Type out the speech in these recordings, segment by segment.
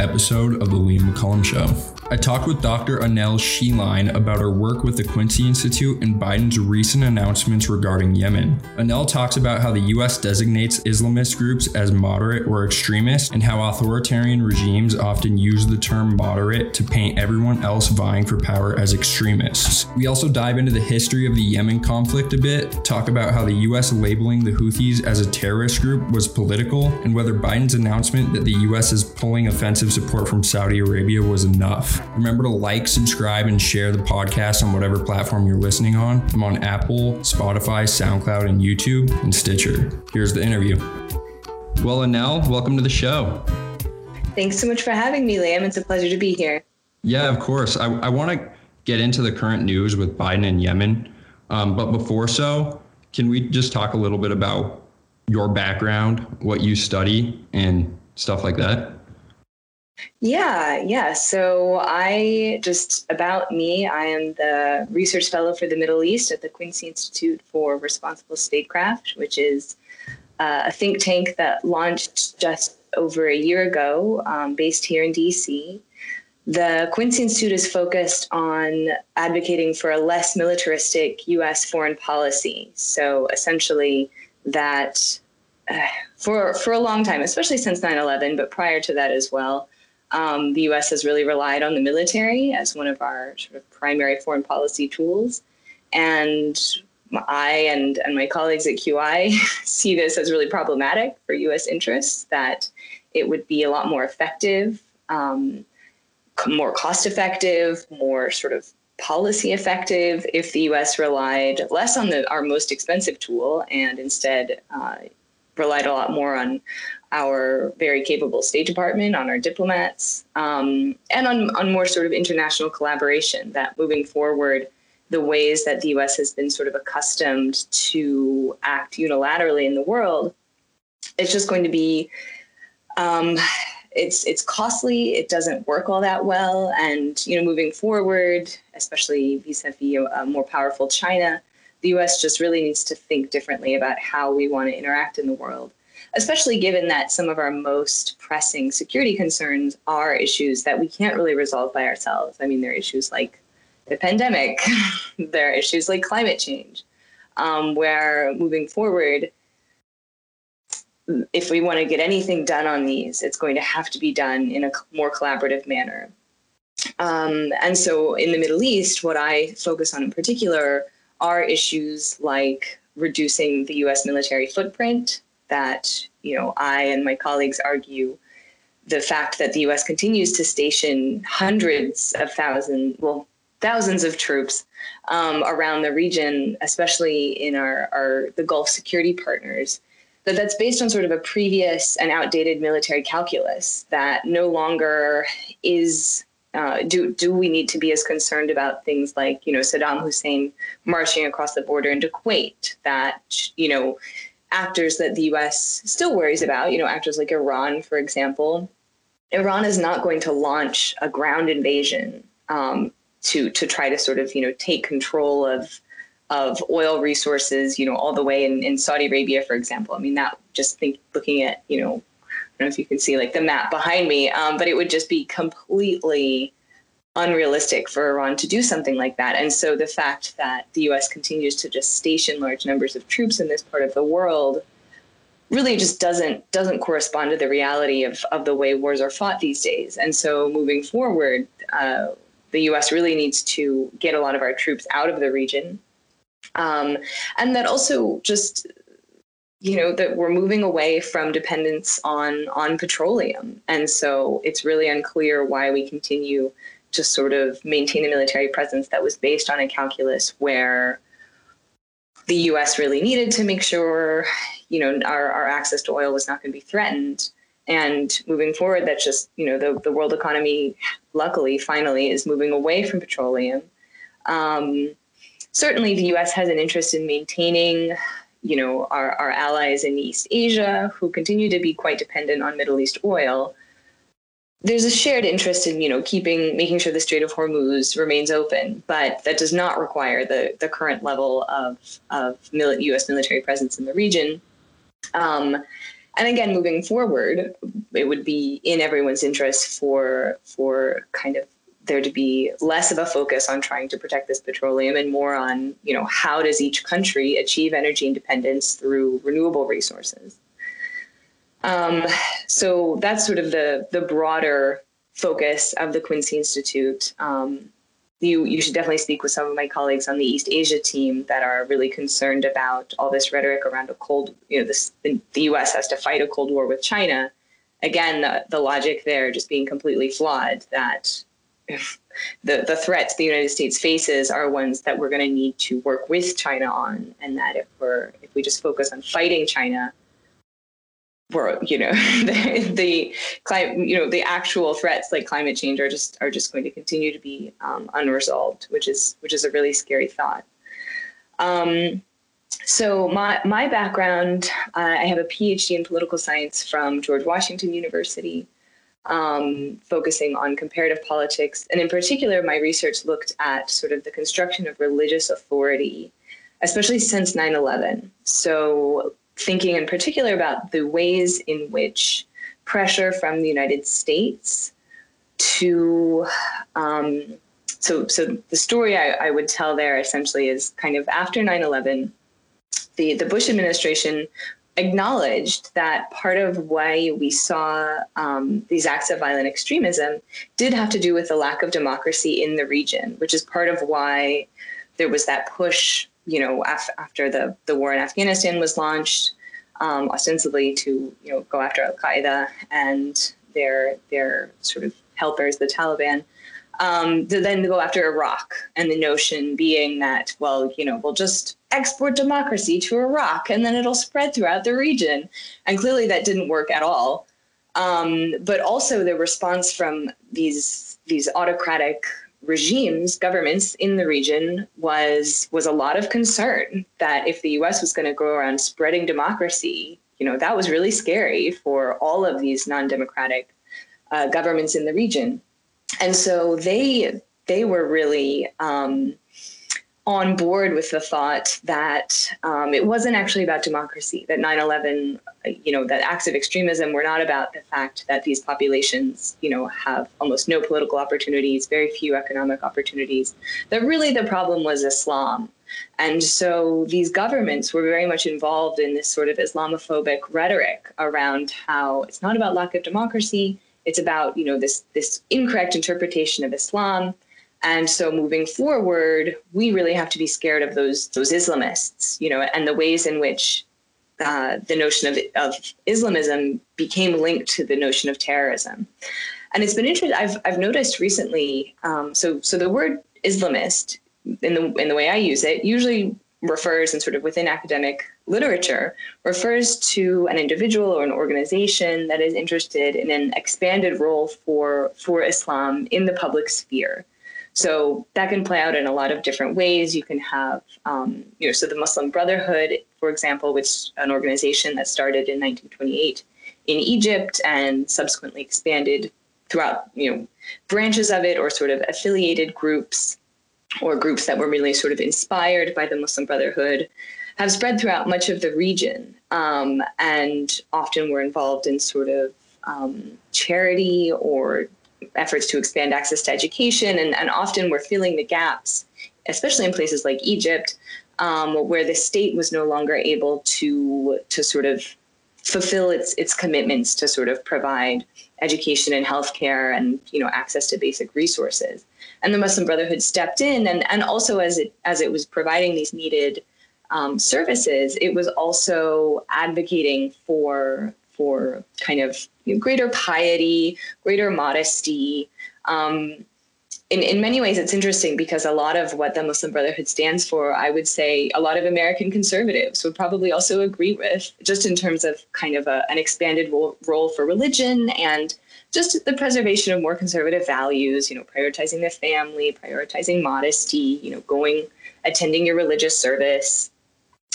38th episode of the Liam McCollum Show. I talked with Dr. Annelle Sheline about her work with the Quincy Institute and Biden's recent announcements regarding Yemen. Annelle talks about how the U.S. designates Islamist groups as moderate or extremist and how authoritarian regimes often use the term moderate to paint everyone else vying for power as extremists. We also dive into the history of the Yemen conflict a bit, talk about how the U.S. labeling the Houthis as a terrorist group was political, and whether Biden's announcement that the U.S. is pulling offensive support from Saudi Arabia was enough. Remember to like, subscribe, and share the podcast on whatever platform you're listening on. I'm on Apple, Spotify, SoundCloud, and YouTube, and Stitcher. Here's the interview. Well, Annelle, welcome to the show. Thanks so much for having me, Liam. It's a pleasure to be here. Yeah, of course. I, I want to get into the current news with Biden and Yemen. Um, but before so, can we just talk a little bit about your background, what you study, and stuff like that? Yeah, yeah. So I just about me, I am the research fellow for the Middle East at the Quincy Institute for Responsible Statecraft, which is uh, a think tank that launched just over a year ago, um, based here in DC. The Quincy Institute is focused on advocating for a less militaristic U.S. foreign policy. So essentially, that uh, for for a long time, especially since 9/11, but prior to that as well, um, the U.S. has really relied on the military as one of our sort of primary foreign policy tools, and I and and my colleagues at QI see this as really problematic for U.S. interests. That it would be a lot more effective, um, more cost effective, more sort of policy effective if the U.S. relied less on the our most expensive tool and instead uh, relied a lot more on our very capable State Department, on our diplomats, um, and on, on more sort of international collaboration. That moving forward, the ways that the US has been sort of accustomed to act unilaterally in the world, it's just going to be. Um, it's it's costly. It doesn't work all that well, and you know, moving forward, especially vis-a-vis a more powerful China, the U.S. just really needs to think differently about how we want to interact in the world especially given that some of our most pressing security concerns are issues that we can't really resolve by ourselves. I mean, there are issues like the pandemic, there are issues like climate change, um, where moving forward, if we want to get anything done on these, it's going to have to be done in a more collaborative manner. Um, and so in the Middle East, what I focus on in particular are issues like reducing the US military footprint, that you know I and my colleagues argue the fact that the U.S. continues to station hundreds of thousands, well, thousands of troops um, around the region, especially in our, our the Gulf security partners, that that's based on sort of a previous and outdated military calculus that no longer is. Uh, do do we need to be as concerned about things like you know Saddam Hussein marching across the border into Kuwait? That you know actors that the US still worries about, you know, actors like Iran, for example. Iran is not going to launch a ground invasion um, to to try to sort of you know take control of of oil resources, you know, all the way in, in Saudi Arabia, for example. I mean, that just think looking at you know, don't know if you can see like the map behind me, um, but it would just be completely unrealistic for Iran to do something like that. And so the fact that the US continues to just station large numbers of troops in this part of the world really just doesn't doesn't correspond to the reality of, of the way wars are fought these days. And so moving forward, uh, the US really needs to get a lot of our troops out of the region. Um, and that also just you know that we're moving away from dependence on on petroleum and so it's really unclear why we continue to sort of maintain a military presence that was based on a calculus where the US really needed to make sure, you know, our, our access to oil was not going to be threatened. And moving forward, that's just, you know, the, the world economy, luckily, finally, is moving away from petroleum. Um, certainly, the US has an interest in maintaining, you know, our, our allies in East Asia, who continue to be quite dependent on Middle East oil there's a shared interest in you know keeping making sure the Strait of Hormuz remains open, but that does not require the the current level of of U.S. military presence in the region. Um, and again, moving forward, it would be in everyone's interest for for kind of there to be less of a focus on trying to protect this petroleum and more on you know how does each country achieve energy independence through renewable resources. Um, so that's sort of the the broader focus of the Quincy Institute. Um, you you should definitely speak with some of my colleagues on the East Asia team that are really concerned about all this rhetoric around a cold. You know, this the, U.S. has to fight a cold war with China. Again, the, the logic there just being completely flawed. That the the threats the United States faces are ones that we're going to need to work with China on, and that if we're if we just focus on fighting China, we're you know the, the climate you know the actual threats like climate change are just are just going to continue to be um, unresolved which is which is a really scary thought. Um, so my my background uh, i have a phd in political science from george washington university um, focusing on comparative politics. And in particular my research looked at sort of the construction of religious authority especially since 9-11 so thinking in particular about the ways in which pressure from the United States to um, so so the story I, I, would tell there essentially is kind of after 9-11 the the bush administration acknowledged that part of why we saw um, these acts of violent extremism did have to do with the lack of democracy in the region which is part of why there was that push you know, af- after the, the war in Afghanistan was launched, um, ostensibly to, you know, go after Al Qaeda and their their sort of helpers, the Taliban, um, to then go after Iraq, and the notion being that, well, you know, we'll just export democracy to Iraq, and then it'll spread throughout the region, and clearly that didn't work at all. Um, but also the response from these these autocratic regimes, governments in the region was was a lot of concern that if the U.S. was going to go around spreading democracy, you know, that was really scary for all of these non-democratic uh, governments in the region, and so they they were really um, on board with the thought that um, it wasn't actually about democracy, that 9 11, you know, that acts of extremism were not about the fact that these populations, you know, have almost no political opportunities, very few economic opportunities, that really the problem was Islam. And so these governments were very much involved in this sort of Islamophobic rhetoric around how it's not about lack of democracy, it's about, you know, this, this incorrect interpretation of Islam and so moving forward, we really have to be scared of those those Islamists, you know, and the ways in which uh, the notion of, of Islamism became linked to the notion of terrorism. And it's been interesting. I've I've noticed recently. Um, so so the word Islamist in the in the way I use it usually refers and sort of within academic literature refers to an individual or an organization that is interested in an expanded role for for Islam in the public sphere. So that can play out in a lot of different ways. You can have, um, you know, so the Muslim Brotherhood, for example, which an organization that started in 1928 in Egypt and subsequently expanded throughout, you know, branches of it or sort of affiliated groups or groups that were really sort of inspired by the Muslim Brotherhood have spread throughout much of the region um, and often were involved in sort of um, charity or efforts to expand access to education, and, and often we're filling the gaps, especially in places like Egypt, um, where the state was no longer able to to sort of fulfill its its commitments to sort of provide education and healthcare and you know access to basic resources. And the Muslim Brotherhood stepped in, and and also as it as it was providing these needed um, services, it was also advocating for for kind of you know, greater piety, greater modesty. Um, in, in many ways, it's interesting because a lot of what the Muslim Brotherhood stands for, I would say a lot of American conservatives would probably also agree with, just in terms of kind of a, an expanded role, role for religion and just the preservation of more conservative values, you know, prioritizing the family, prioritizing modesty, you know, going, attending your religious service.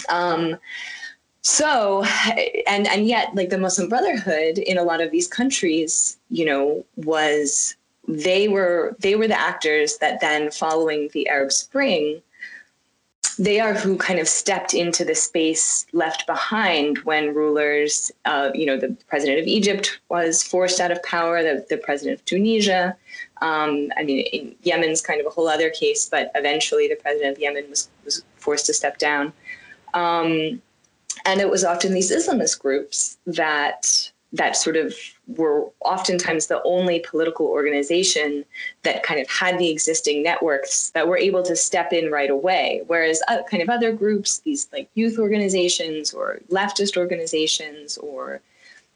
Um, so and and yet like the muslim brotherhood in a lot of these countries you know was they were they were the actors that then following the arab spring they are who kind of stepped into the space left behind when rulers, uh, you know, the president of Egypt was forced out of power, the, the president of Tunisia. Um, I mean, Yemen's kind of a whole other case, but eventually the president of Yemen was, was forced to step down. Um, and it was often these Islamist groups that that sort of were oftentimes the only political organization that kind of had the existing networks that were able to step in right away. Whereas uh, kind of other groups, these like youth organizations or leftist organizations or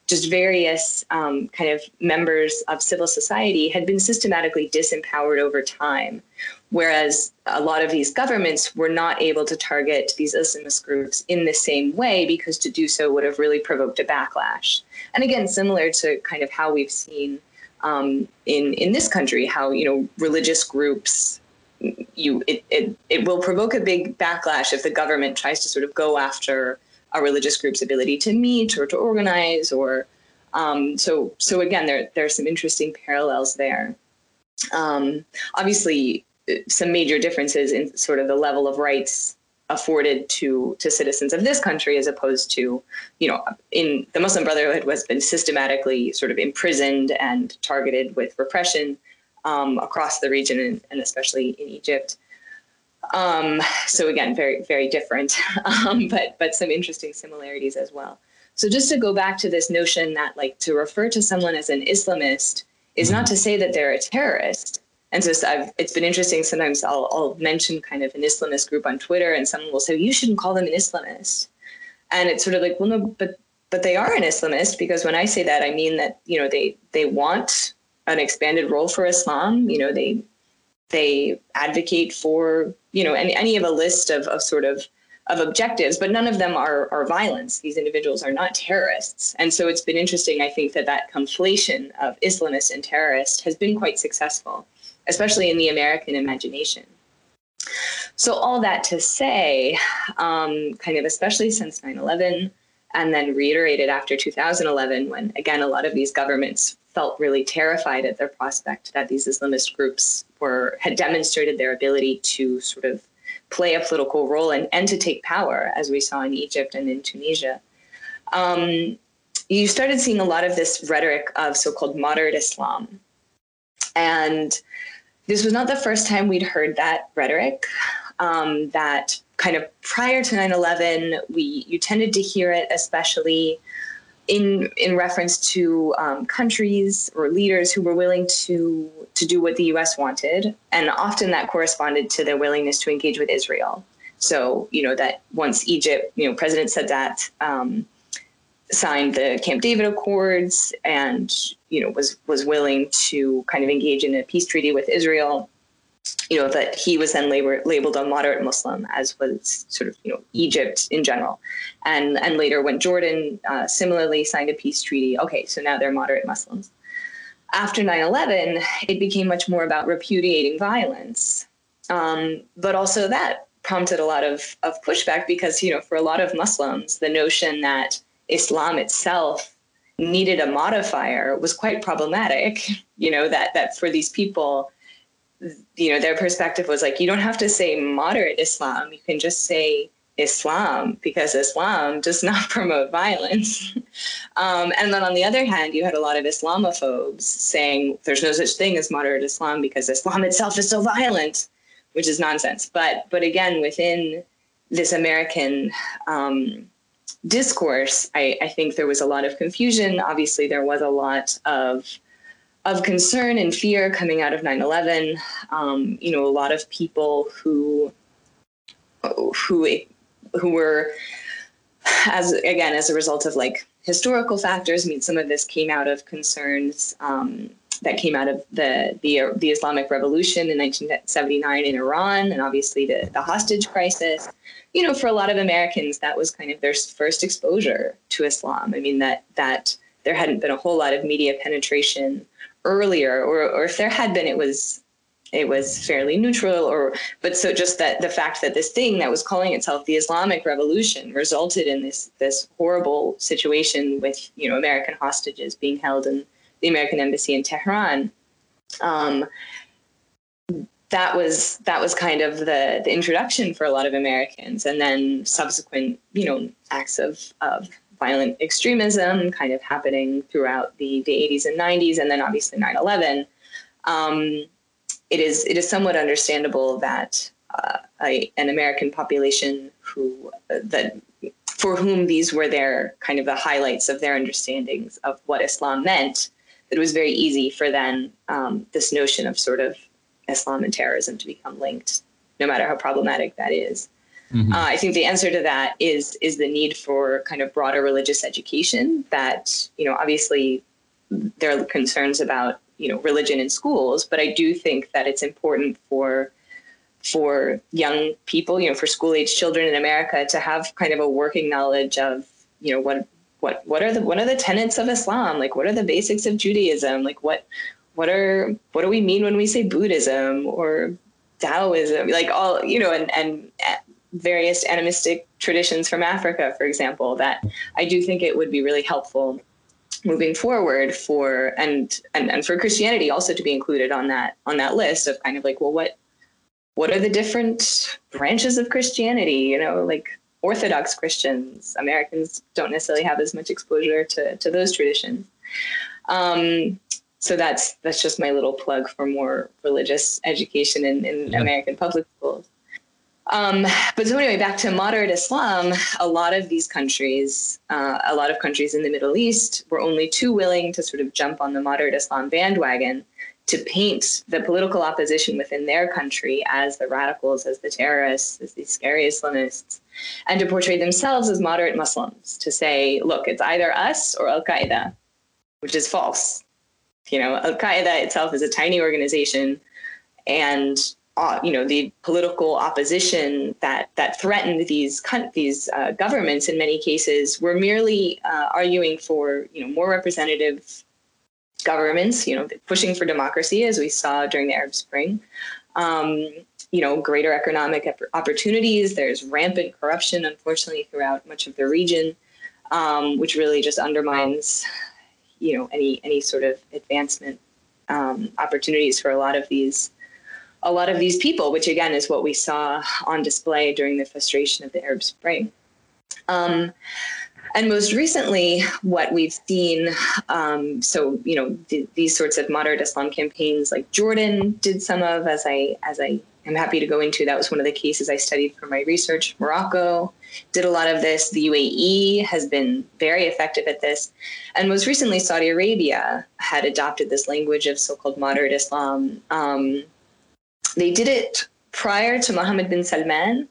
just various um, kind of members of civil society had been systematically disempowered over time. Whereas a lot of these governments were not able to target these Islamist groups in the same way because to do so would have really provoked a backlash. And again, similar to kind of how we've seen um, in in this country, how you know religious groups you it, it it will provoke a big backlash if the government tries to sort of go after a religious group's ability to meet or to organize or um, so so again there there are some interesting parallels there. Um, obviously some major differences in sort of the level of rights afforded to to citizens of this country as opposed to you know in the muslim brotherhood has been systematically sort of imprisoned and targeted with repression um, across the region and, and especially in egypt um, so again, very very different, um, but but some interesting similarities as well. So just to go back to this notion that like to refer to someone as an Islamist is not to say that they're a terrorist. And so I've, it's been interesting. Sometimes I'll, I'll mention kind of an Islamist group on Twitter, and someone will say you shouldn't call them an Islamist, and it's sort of like well no, but but they are an Islamist because when I say that, I mean that you know they they want an expanded role for Islam. You know they they advocate for you know any, any of a list of, of sort of of objectives but none of them are, are violence. These individuals are not terrorists. And so it's been interesting i think that that conflation of islamist and terrorist has been quite successful especially in the american imagination. So all that to say um, kind of especially since 9-11 and then reiterated after 2011 when again a lot of these governments felt really terrified at their prospect that these Islamist groups were had demonstrated their ability to sort of play a political role and, and to take power, as we saw in Egypt and in Tunisia. Um, you started seeing a lot of this rhetoric of so-called moderate Islam. And this was not the first time we'd heard that rhetoric. Um, that kind of prior to 9/11, we you tended to hear it, especially in in reference to um, countries or leaders who were willing to to do what the U.S. wanted, and often that corresponded to their willingness to engage with Israel. So you know that once Egypt, you know, President Sadat um, signed the Camp David Accords and you know was was willing to kind of engage in a peace treaty with Israel you know, that he was then labor, labeled a moderate Muslim, as was sort of, you know, Egypt in general. And, and later when Jordan uh, similarly signed a peace treaty, okay, so now they're moderate Muslims. After 9-11, it became much more about repudiating violence. Um, but also that prompted a lot of, of pushback because, you know, for a lot of Muslims, the notion that Islam itself needed a modifier was quite problematic, you know, that, that for these people, you know, their perspective was like, you don't have to say moderate Islam. You can just say Islam because Islam does not promote violence. um, and then on the other hand, you had a lot of Islamophobes saying there's no such thing as moderate Islam because Islam itself is so violent, which is nonsense. But but again, within this American um, discourse, I, I think there was a lot of confusion. Obviously, there was a lot of of concern and fear coming out of 9/11. Um, you know, a lot of people who who who were as again as a result of like historical factors. I mean, some of this came out of concerns um, that came out of the, the the Islamic Revolution in 1979 in Iran, and obviously the the hostage crisis. You know, for a lot of Americans, that was kind of their first exposure to Islam. I mean, that that there hadn't been a whole lot of media penetration earlier, or or if there had been, it was it was fairly neutral or but so just that the fact that this thing that was calling itself the islamic revolution resulted in this this horrible situation with you know american hostages being held in the american embassy in tehran. Um, that was that was kind of the the introduction for a lot of Americans, and then subsequent you know acts of of violent extremism kind of happening throughout the the 80s and 90s, and then obviously 9/11. Um, it is it is somewhat understandable that uh, a, an American population who uh, that for whom these were their kind of the highlights of their understandings of what Islam meant, that it was very easy for then um, this notion of sort of Islam and terrorism to become linked, no matter how problematic that is. Mm-hmm. Uh, I think the answer to that is is the need for kind of broader religious education. That you know, obviously, there are concerns about you know religion in schools, but I do think that it's important for for young people, you know, for school age children in America to have kind of a working knowledge of you know what what what are the what are the tenets of Islam? Like what are the basics of Judaism? Like what what are what do we mean when we say Buddhism or Taoism? Like all you know, and and various animistic traditions from Africa, for example. That I do think it would be really helpful moving forward for and and and for Christianity also to be included on that on that list of kind of like well what what are the different branches of Christianity? You know, like Orthodox Christians. Americans don't necessarily have as much exposure to to those traditions. Um, so that's that's just my little plug for more religious education in, in yeah. American public schools. Um, but so anyway, back to moderate Islam, a lot of these countries, uh, a lot of countries in the Middle East, were only too willing to sort of jump on the moderate Islam bandwagon to paint the political opposition within their country as the radicals, as the terrorists, as these scary Islamists, and to portray themselves as moderate Muslims. To say, look, it's either us or Al Qaeda, which is false. You know, Al Qaeda itself is a tiny organization, and uh, you know the political opposition that that threatened these these uh, governments in many cases were merely uh, arguing for you know more representative governments. You know, pushing for democracy as we saw during the Arab Spring. Um, you know, greater economic opportunities. There's rampant corruption, unfortunately, throughout much of the region, um, which really just undermines you know any any sort of advancement um, opportunities for a lot of these a lot of these people, which again is what we saw on display during the frustration of the Arab Spring. Um, and most recently, what we've seen, um, so you know, th- these sorts of moderate Islam campaigns, like Jordan did some of, as I as I am happy to go into. That was one of the cases I studied for my research. Morocco did a lot of this. The UAE has been very effective at this, and most recently, Saudi Arabia had adopted this language of so-called moderate Islam. Um, they did it prior to Mohammed bin Salman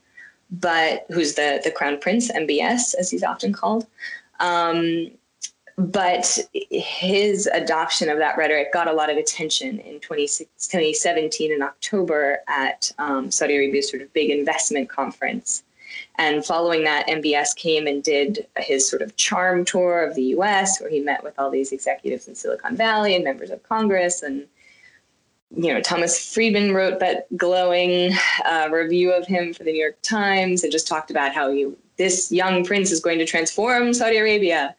but who's the the crown prince, MBS as he's often called. Um, but his adoption of that rhetoric got a lot of attention in 2017 in October at um, Saudi Arabia's sort of big investment conference. And following that, MBS came and did his sort of charm tour of the US, where he met with all these executives in Silicon Valley and members of Congress and you know, Thomas Friedman wrote that glowing uh, review of him for the New York Times and just talked about how he, this young prince is going to transform Saudi Arabia.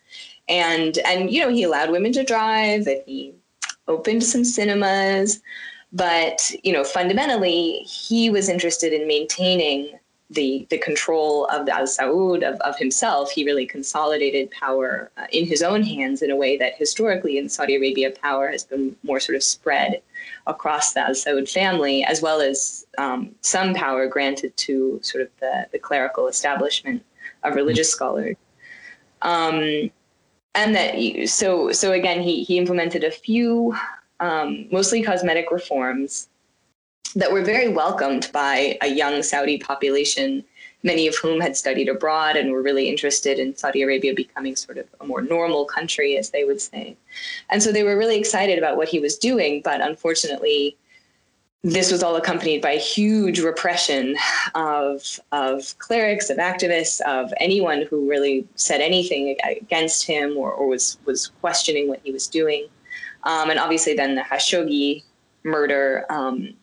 And, and, you know, he allowed women to drive and he opened some cinemas. But, you know, fundamentally, he was interested in maintaining the the control of the Al Saud of, of himself, he really consolidated power uh, in his own hands in a way that historically in Saudi Arabia, power has been more sort of spread across the Al Saud family, as well as um, some power granted to sort of the, the clerical establishment of religious scholars. Um, and that so so again, he he implemented a few um, mostly cosmetic reforms that were very welcomed by a young Saudi population, many of whom had studied abroad and were really interested in Saudi Arabia becoming sort of a more normal country, as they would say. And so they were really excited about what he was doing, but unfortunately, this was all accompanied by huge repression of of clerics, of activists, of anyone who really said anything against him or, or was was questioning what he was doing. Um, and obviously, then the Khashoggi murder um,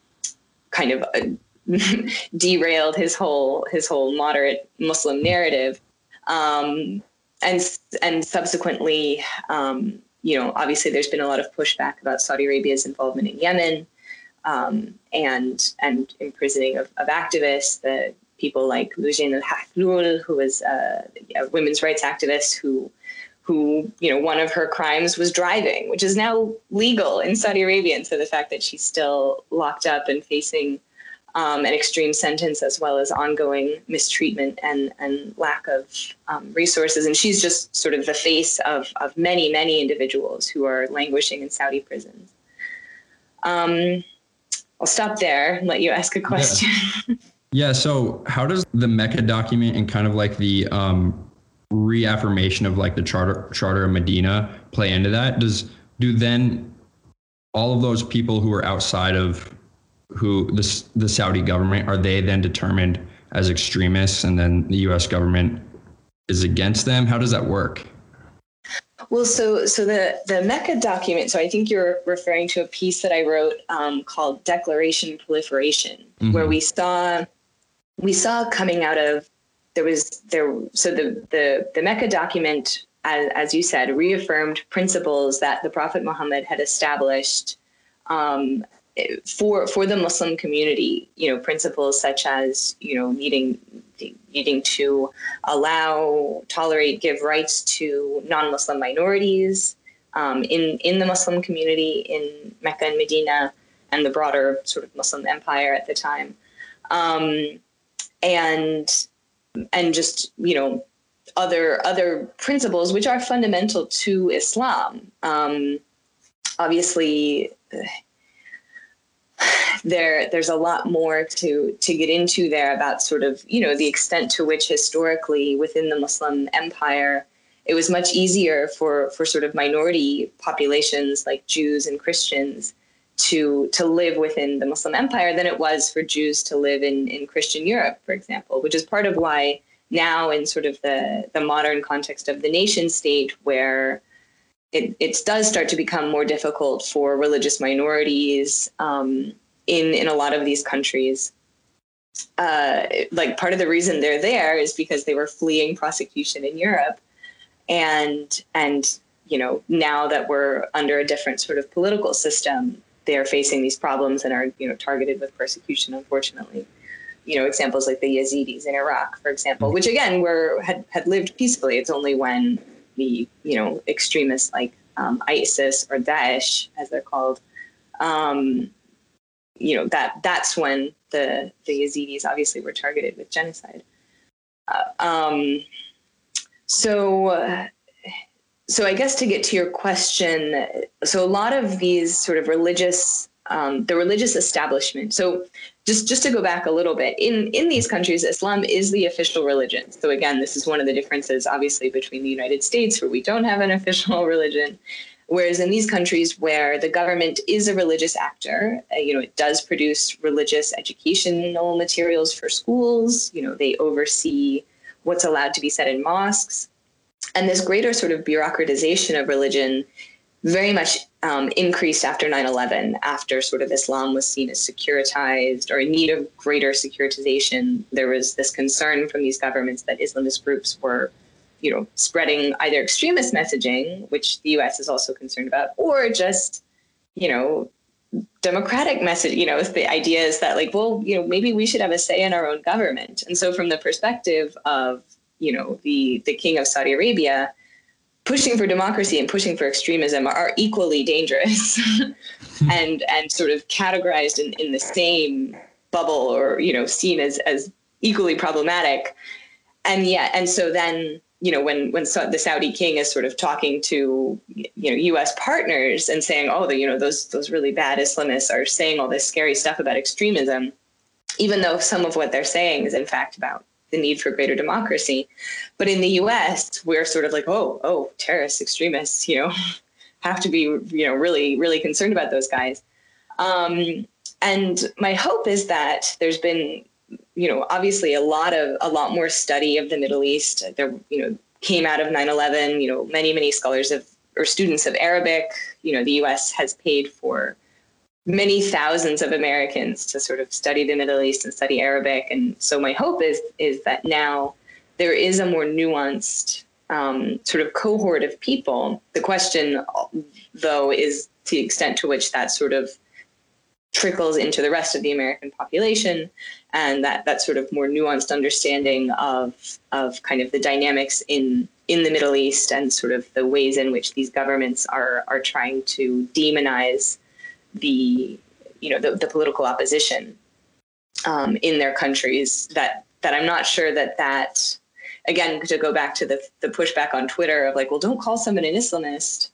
kind of uh, derailed his whole his whole moderate Muslim narrative, um, and and subsequently, um, you know, obviously there's been a lot of pushback about Saudi Arabia's involvement in Yemen. um, and and imprisoning of, of activists, the people like Loujain al-Hathloul, who was a, a women's rights activist who who, you know, one of her crimes was driving, which is now legal in Saudi Arabia. And so the fact that she's still locked up and facing um, an extreme sentence as well as ongoing mistreatment and, and lack of um, resources. And she's just sort of the face of, of many, many individuals who are languishing in Saudi prisons. Um, I'll stop there and let you ask a question. Yeah. yeah. So, how does the Mecca document and kind of like the um, reaffirmation of like the charter charter of Medina play into that? Does do then all of those people who are outside of who the the Saudi government are they then determined as extremists and then the US government is against them? How does that work? Well, so so the the Mecca document. So I think you're referring to a piece that I wrote um, called Declaration Proliferation, mm-hmm. where we saw we saw coming out of there was there so the the the Mecca document as, as you said reaffirmed principles that the Prophet Muhammad had established um, for for the Muslim community. You know principles such as you know needing needing to allow, tolerate, give rights to non-Muslim minorities um, in in the Muslim community in Mecca and Medina and the broader sort of Muslim empire at the time. Um, and and just you know other other principles which are fundamental to Islam. Um, obviously, there there's a lot more to to get into there about sort of you know the extent to which historically within the Muslim empire it was much easier for for sort of minority populations like Jews and Christians to to live within the Muslim empire than it was for Jews to live in in Christian Europe, for example, which is part of why now in sort of the the modern context of the nation state where it, it does start to become more difficult for religious minorities um, in in a lot of these countries. Uh, like part of the reason they're there is because they were fleeing prosecution in Europe, and and you know now that we're under a different sort of political system, they are facing these problems and are you know targeted with persecution unfortunately. You know examples like the yazidis in iraq for example which again were had, had lived peacefully. It's only when the you know extremists like um, isis or daesh as they're called um, you know that that's when the the yazidis obviously were targeted with genocide. Uh, um, so uh, so I guess to get to your question, so a lot of these sort of religious, um, the religious establishment. So just just to go back a little bit, in in these countries, Islam is the official religion. So again, this is one of the differences, obviously, between the United States, where we don't have an official religion. Whereas in these countries where the government is a religious actor, uh, you know, it does produce religious educational materials for schools. You know, they oversee what's allowed to be said in mosques and this greater sort of bureaucratization of religion very much um, increased after 9-11 after sort of islam was seen as securitized or in need of greater securitization. There was this concern from these governments that islamist groups were you know spreading either extremist messaging which the us is also concerned about or just you know democratic message you know the idea is that like well you know maybe we should have a say in our own government. And so from the perspective of you know the the king of Saudi Arabia pushing for democracy and pushing for extremism are equally dangerous and and sort of categorized in, in the same bubble or you know seen as as equally problematic. And yeah and so then you know when when the Saudi king is sort of talking to you know US partners and saying oh the you know those those really bad islamists are saying all this scary stuff about extremism even though some of what they're saying is in fact about the need for greater democracy. But in the U.S., we're sort of like, oh, oh, terrorists, extremists, you know, have to be, you know, really, really concerned about those guys. Um, and my hope is that there's been, you know, obviously a lot of a lot more study of the Middle East. There, you know, came out of 9/11. You know, many many scholars of or students of Arabic. You know, the U.S. has paid for many thousands of Americans to sort of study the Middle East and study Arabic. And so my hope is is that now there is a more nuanced um, sort of cohort of people. The question, though, is the extent to which that sort of trickles into the rest of the American population, and that that sort of more nuanced understanding of of kind of the dynamics in in the Middle East and sort of the ways in which these governments are are trying to demonize the you know the, the political opposition um, in their countries that that I'm not sure that that again to go back to the the pushback on Twitter of like well don't call someone an Islamist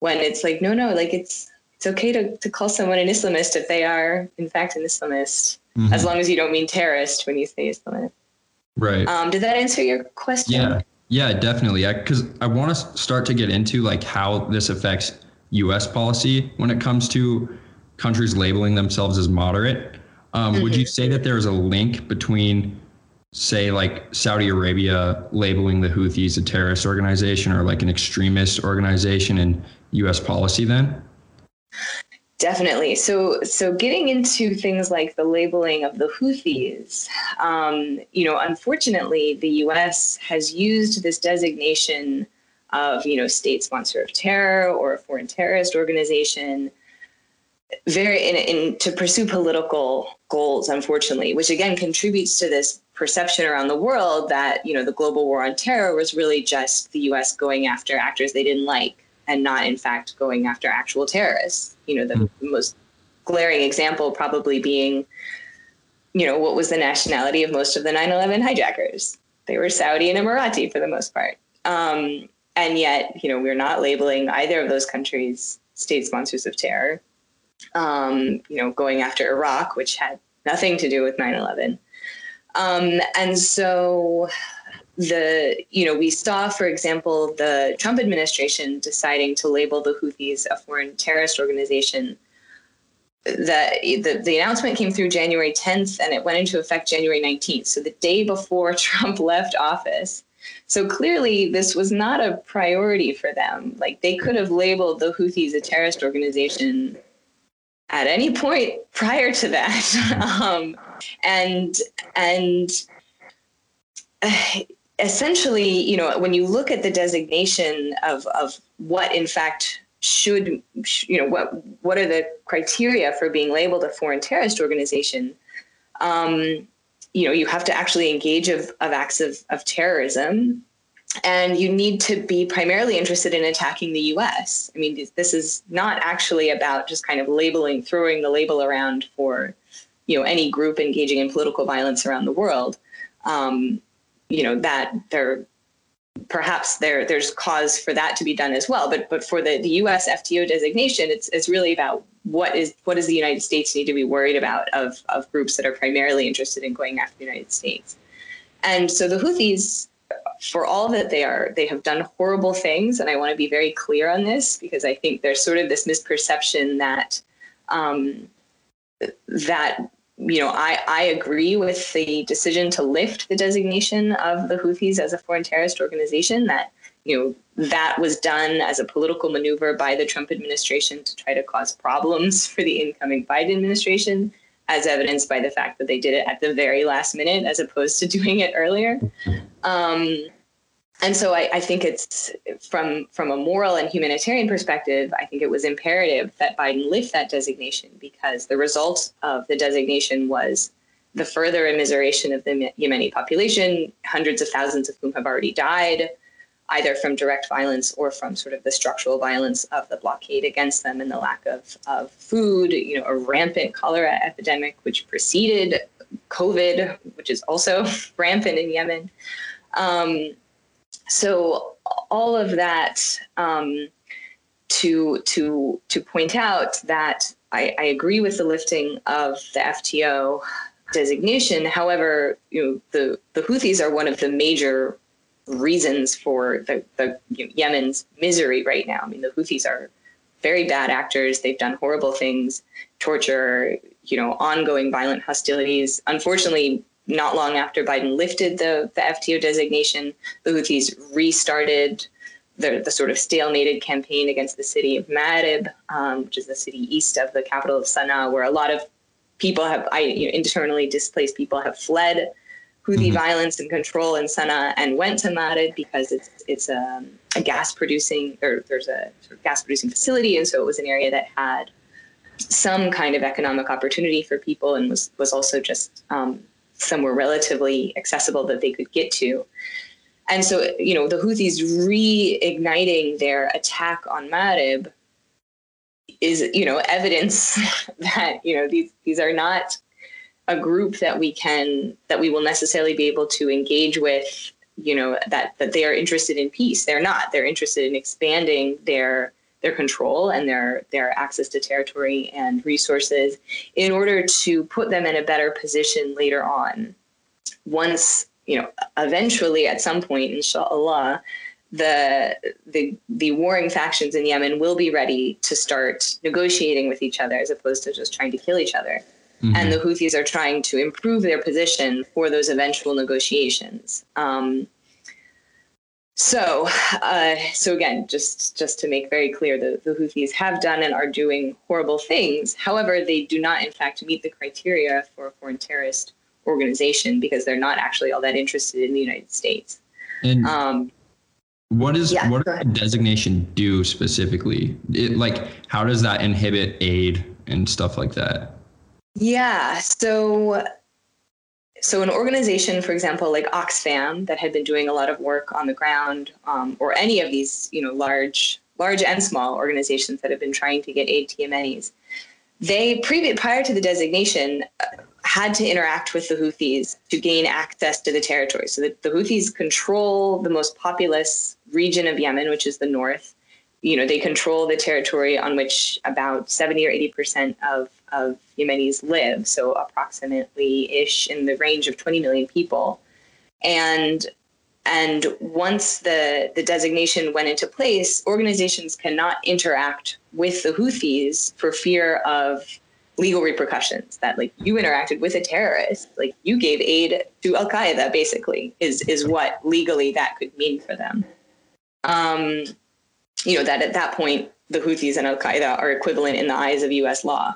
when it's like no no like it's it's okay to, to call someone an Islamist if they are, in fact, an Islamist, mm-hmm. as long as you don't mean terrorist when you say Islamist. Right. Um, did that answer your question? Yeah. Yeah, definitely. Because I, I want to start to get into like how this affects U.S. policy when it comes to countries labeling themselves as moderate. Um, mm-hmm. Would you say that there is a link between, say, like Saudi Arabia labeling the Houthis a terrorist organization or like an extremist organization and U.S. policy then? Definitely. So, so getting into things like the labeling of the Houthis, um, you know, unfortunately, the U.S. has used this designation of, you know, state sponsor of terror or a foreign terrorist organization, very in, in to pursue political goals. Unfortunately, which again contributes to this perception around the world that you know the global war on terror was really just the U.S. going after actors they didn't like and not in fact going after actual terrorists. You know, the, mm. most glaring example probably being, you know, what was the nationality of most of the 9/11 hijackers? They were Saudi and Emirati for the most part. Um, and yet, you know, we're not labeling either of those countries state sponsors of terror. Um, you know, going after Iraq, which had nothing to do with 9/11. Um, and so the you know we saw for example the trump administration deciding to label the houthis a foreign terrorist organization that the, the announcement came through january 10th and it went into effect january 19th so the day before trump left office so clearly this was not a priority for them like they could have labeled the houthis a terrorist organization at any point prior to that um, and and uh, essentially, you know, when you look at the designation of, of what in fact should, you know, what what are the criteria for being labeled a foreign terrorist organization? Um, you know, you have to actually engage of, of acts of, of terrorism, and you need to be primarily interested in attacking the U.S. I mean, this is not actually about just kind of labeling, throwing the label around for, you know, any group engaging in political violence around the world. Um, you know that there perhaps there there's cause for that to be done as well. But but for the, the US FTO designation, it's it's really about what is what does the United States need to be worried about of of groups that are primarily interested in going after the United States. And so the Houthis, for all that they are, they have done horrible things, and I want to be very clear on this because I think there's sort of this misperception that um, that you know, I, I agree with the decision to lift the designation of the Houthis as a foreign terrorist organization. That you know that was done as a political maneuver by the Trump administration to try to cause problems for the incoming Biden administration, as evidenced by the fact that they did it at the very last minute as opposed to doing it earlier. Um, and so I, I, think it's from from a moral and humanitarian perspective, I think it was imperative that Biden lift that designation because the result of the designation was the further immiseration of the Yemeni population, hundreds of thousands of whom have already died, either from direct violence or from sort of the structural violence of the blockade against them and the lack of, of food, you know, a rampant cholera epidemic which preceded COVID, which is also rampant in Yemen. Um, so all of that um, to to to point out that I, I, agree with the lifting of the FTO designation. However, you know the the Houthis are one of the major reasons for the, the you know, Yemen's misery right now. I mean, the Houthis are very bad actors. They've done horrible things, torture, you know, ongoing violent hostilities. Unfortunately, not long after Biden lifted the, the FTO designation, the Houthis restarted the, the sort of stalemated campaign against the city of Ma'arib, um, which is the city east of the capital of Sana'a, where a lot of people have, I, you know, internally displaced people have fled Houthi mm-hmm. violence and control in Sana'a and went to Ma'arib because it's it's a, a gas producing or there's a sort of gas producing facility, and so it was an area that had some kind of economic opportunity for people and was was also just um, somewhere relatively accessible that they could get to. And so, you know, the Houthis reigniting their attack on Marib is, you know, evidence that, you know, these these are not a group that we can that we will necessarily be able to engage with, you know, that that they are interested in peace. They're not. They're interested in expanding their their control and their their access to territory and resources in order to put them in a better position later on once you know eventually at some point inshallah the the the warring factions in Yemen will be ready to start negotiating with each other as opposed to just trying to kill each other. Mm-hmm. And the Houthis are trying to improve their position for those eventual negotiations. Um, so, uh, so again, just just to make very clear, the, the Houthis have done and are doing horrible things. However, they do not, in fact, meet the criteria for a foreign terrorist organization because they're not actually all that interested in the United States. And um, what is yeah, what does designation do specifically? It, like, how does that inhibit aid and stuff like that? Yeah. So so an organization, for example, like Oxfam, that had been doing a lot of work on the ground, um, or any of these, you know, large, large and small organizations that have been trying to get aid to Yemenis, they prior to the designation uh, had to interact with the Houthis to gain access to the territory. So the, the Houthis control the most populous region of Yemen, which is the north. You know, they control the territory on which about 70 or 80 percent of of Yemenis live, so approximately ish in the range of 20 million people. And and once the, the designation went into place, organizations cannot interact with the Houthis for fear of legal repercussions. That like you interacted with a terrorist, like you gave aid to Al Qaeda, basically, is is what legally that could mean for them. Um, you know that at that point the Houthis and Al Qaeda are equivalent in the eyes of U.S. law.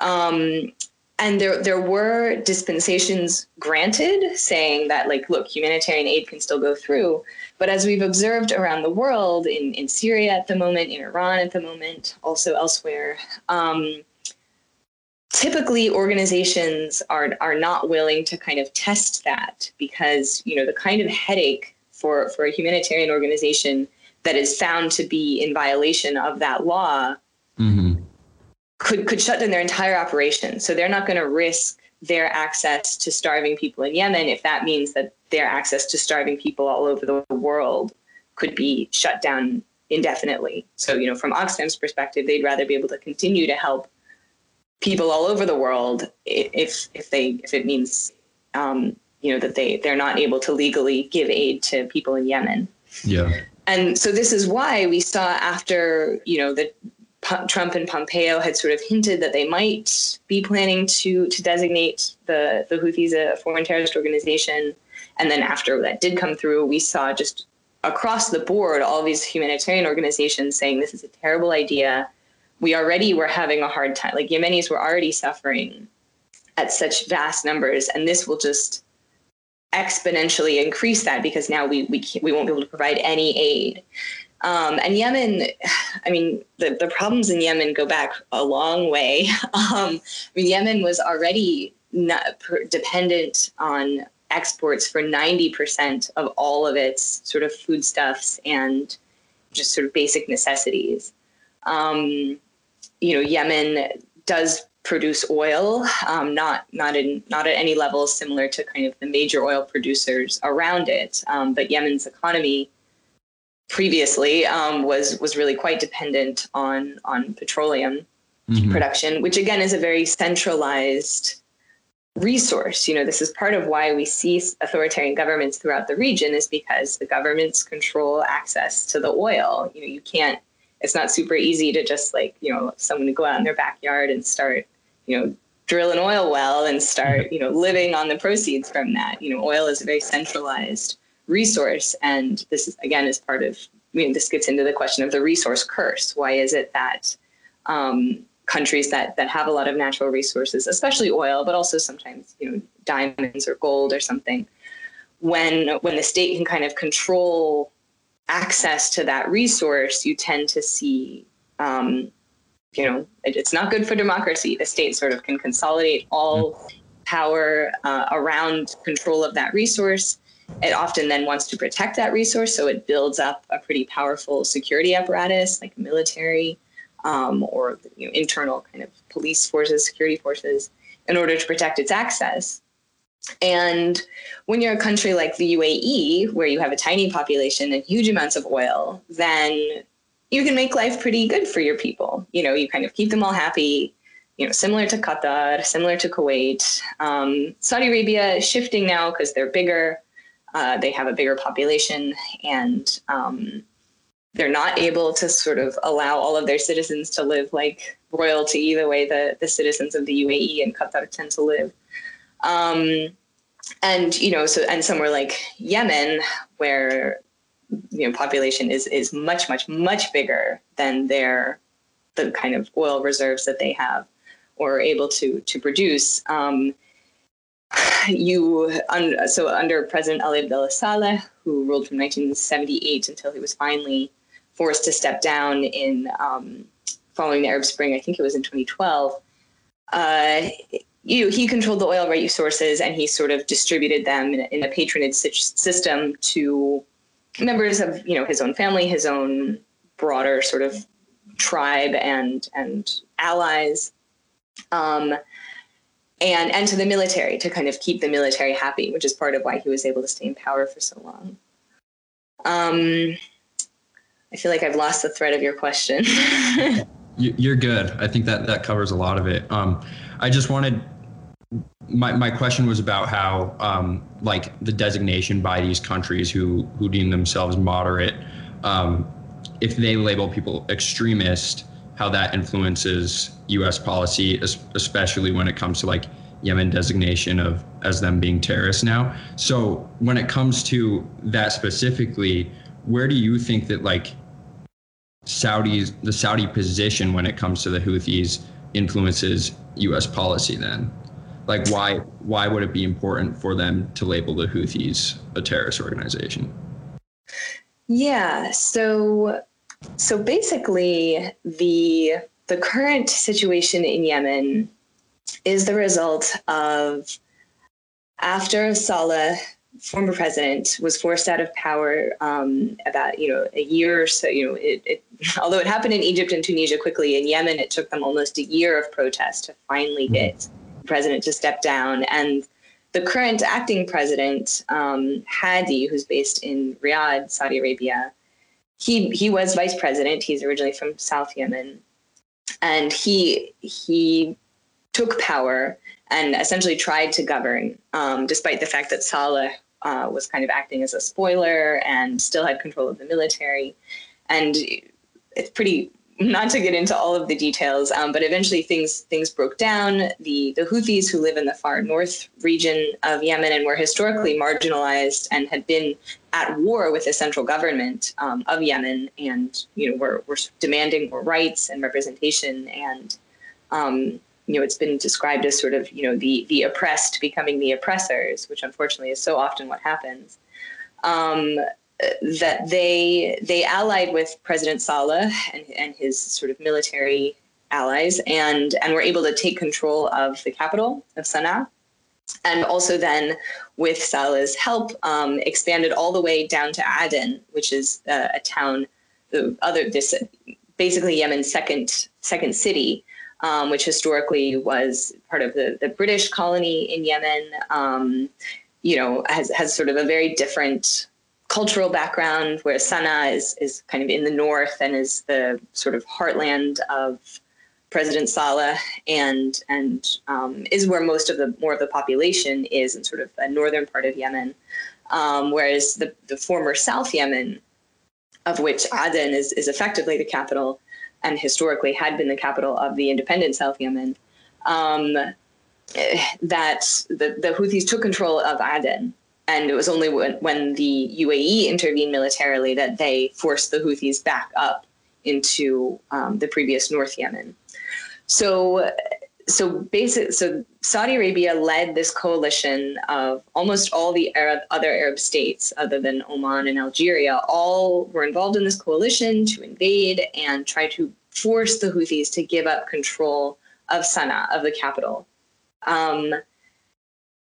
Um, and there there were dispensations granted saying that like look humanitarian aid can still go through. But as we've observed around the world in, in syria at the moment in iran at the moment also elsewhere um, typically organizations are are not willing to kind of test that because you know the kind of headache for for a humanitarian organization that is found to be in violation of that law mm-hmm could could shut down their entire operation. So they're not going to risk their access to starving people in Yemen if that means that their access to starving people all over the world could be shut down indefinitely. So, you know, from Oxfam's perspective, they'd rather be able to continue to help people all over the world if if they if it means um, you know that they they're not able to legally give aid to people in Yemen. Yeah. And so this is why we saw after you know the Trump and Pompeo had sort of hinted that they might be planning to to designate the the Houthis a foreign terrorist organization, and then after that did come through, we saw just across the board all these humanitarian organizations saying this is a terrible idea. We already were having a hard time. Like Yemenis were already suffering at such vast numbers, and this will just exponentially increase that because now we we we won't be able to provide any aid. Um, and Yemen, I mean, the, the problems in Yemen go back a long way. Um, I mean, Yemen was already per- dependent on exports for 90% of all of its sort of foodstuffs and just sort of basic necessities. Um, you know, Yemen does produce oil, um, not not in not at any level similar to kind of the major oil producers around it, um, but Yemen's economy previously um, was was really quite dependent on on petroleum mm-hmm. production, which again is a very centralized resource. You know, this is part of why we see authoritarian governments throughout the region is because the governments control access to the oil. You know, you can't. It's not super easy to just like you know someone to go out in their backyard and start you know drill an oil well and start you know living on the proceeds from that. You know, oil is a very centralized resource. And this is, again, is part of, I mean, this gets into the question of the resource curse. Why is it that um, countries that, that have a lot of natural resources, especially oil, but also sometimes, you know, diamonds or gold or something, when, when the state can kind of control access to that resource, you tend to see um, you know, it, it's not good for democracy. The state sort of can consolidate all mm. power uh, around control of that resource. It often then wants to protect that resource, so it builds up a pretty powerful security apparatus, like military um, or you know, internal kind of police forces, security forces, in order to protect its access. And when you're a country like the UAE, where you have a tiny population and huge amounts of oil, then you can make life pretty good for your people. You know, you kind of keep them all happy. You know, similar to Qatar, similar to Kuwait. Um, Saudi Arabia shifting now because they're bigger. Uh, they have a bigger population, and um, they're not able to sort of allow all of their citizens to live like royalty the way the, the citizens of the UAE and Qatar tend to live. Um, and you know, so and somewhere like Yemen, where you know population is is much much much bigger than their the kind of oil reserves that they have or able to to produce. Um, you un, so under President Ali Abdullah Saleh, who ruled from 1978 until he was finally forced to step down in um, following the Arab Spring. I think it was in 2012. Uh, you, he controlled the oil resources and he sort of distributed them in, in a patronage system to members of you know his own family, his own broader sort of tribe and and allies, um, and and to the military to kind of keep the military happy, which is part of why he was able to stay in power for so long. Um, I feel like I've lost the thread of your question. You're good. I think that that covers a lot of it. Um, I just wanted my, my question was about how um, like the designation by these countries who who deem themselves moderate um, if they label people extremist how that influences US policy especially when it comes to like Yemen designation of as them being terrorists now so when it comes to that specifically where do you think that like Saudi's the Saudi position when it comes to the Houthis influences US policy then like why why would it be important for them to label the Houthis a terrorist organization? Yeah, so so basically the the current situation in Yemen is the result of after Saleh, former president, was forced out of power um, about you know a year or so. You know, it, it, although it happened in Egypt and Tunisia quickly, in Yemen it took them almost a year of protest to finally get the president to step down. And the current acting president, um, Hadi, who's based in Riyadh, Saudi Arabia, he he was vice president. He's originally from South Yemen, and he he took power and essentially tried to govern, um, despite the fact that Saleh uh, was kind of acting as a spoiler and still had control of the military. And it's pretty not to get into all of the details, um, but eventually things things broke down. The the Houthis who live in the far north region of Yemen and were historically marginalized and had been at war with the central government um, of Yemen, and you know were were demanding more rights and representation, and um, you know it's been described as sort of you know the the oppressed becoming the oppressors, which unfortunately is so often what happens. Um, that they they allied with President Saleh and, and his sort of military allies and and were able to take control of the capital of Sana'a and also then with Saleh's help um, expanded all the way down to Aden which is uh, a town the other this basically Yemen's second second city um, which historically was part of the, the British colony in Yemen um, you know has has sort of a very different cultural background, where Sana'a is, is kind of in the north and is the sort of heartland of President Saleh, and and um, is where most of the more of the population is in sort of a northern part of Yemen, um, whereas the the former South Yemen, of which Aden is is effectively the capital, and historically had been the capital of the independent South Yemen. Um, that the, the Houthis took control of Aden and it was only when, when the UAE intervened militarily that they forced the Houthis back up into um, the previous North Yemen. So, so basic, so Saudi Arabia led this coalition of almost all the Arab, other Arab states, other than Oman and Algeria, all were involved in this coalition to invade and try to force the Houthis to give up control of Sana'a, of the capital. Um,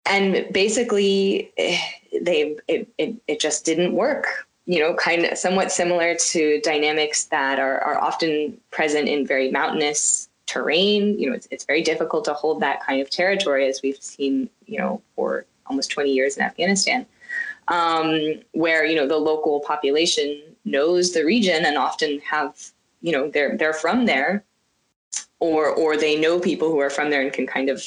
and basically, eh, they it, it, it just didn't work. You know, kind of somewhat similar to dynamics that are, are often present in very mountainous terrain. You know, it's, it's very difficult to hold that kind of territory as we've seen, you know, for almost 20 years in Afghanistan, um, where, you know, the local population knows the region and often have, you know, they're, they're from there or, or they know people who are from there and can kind of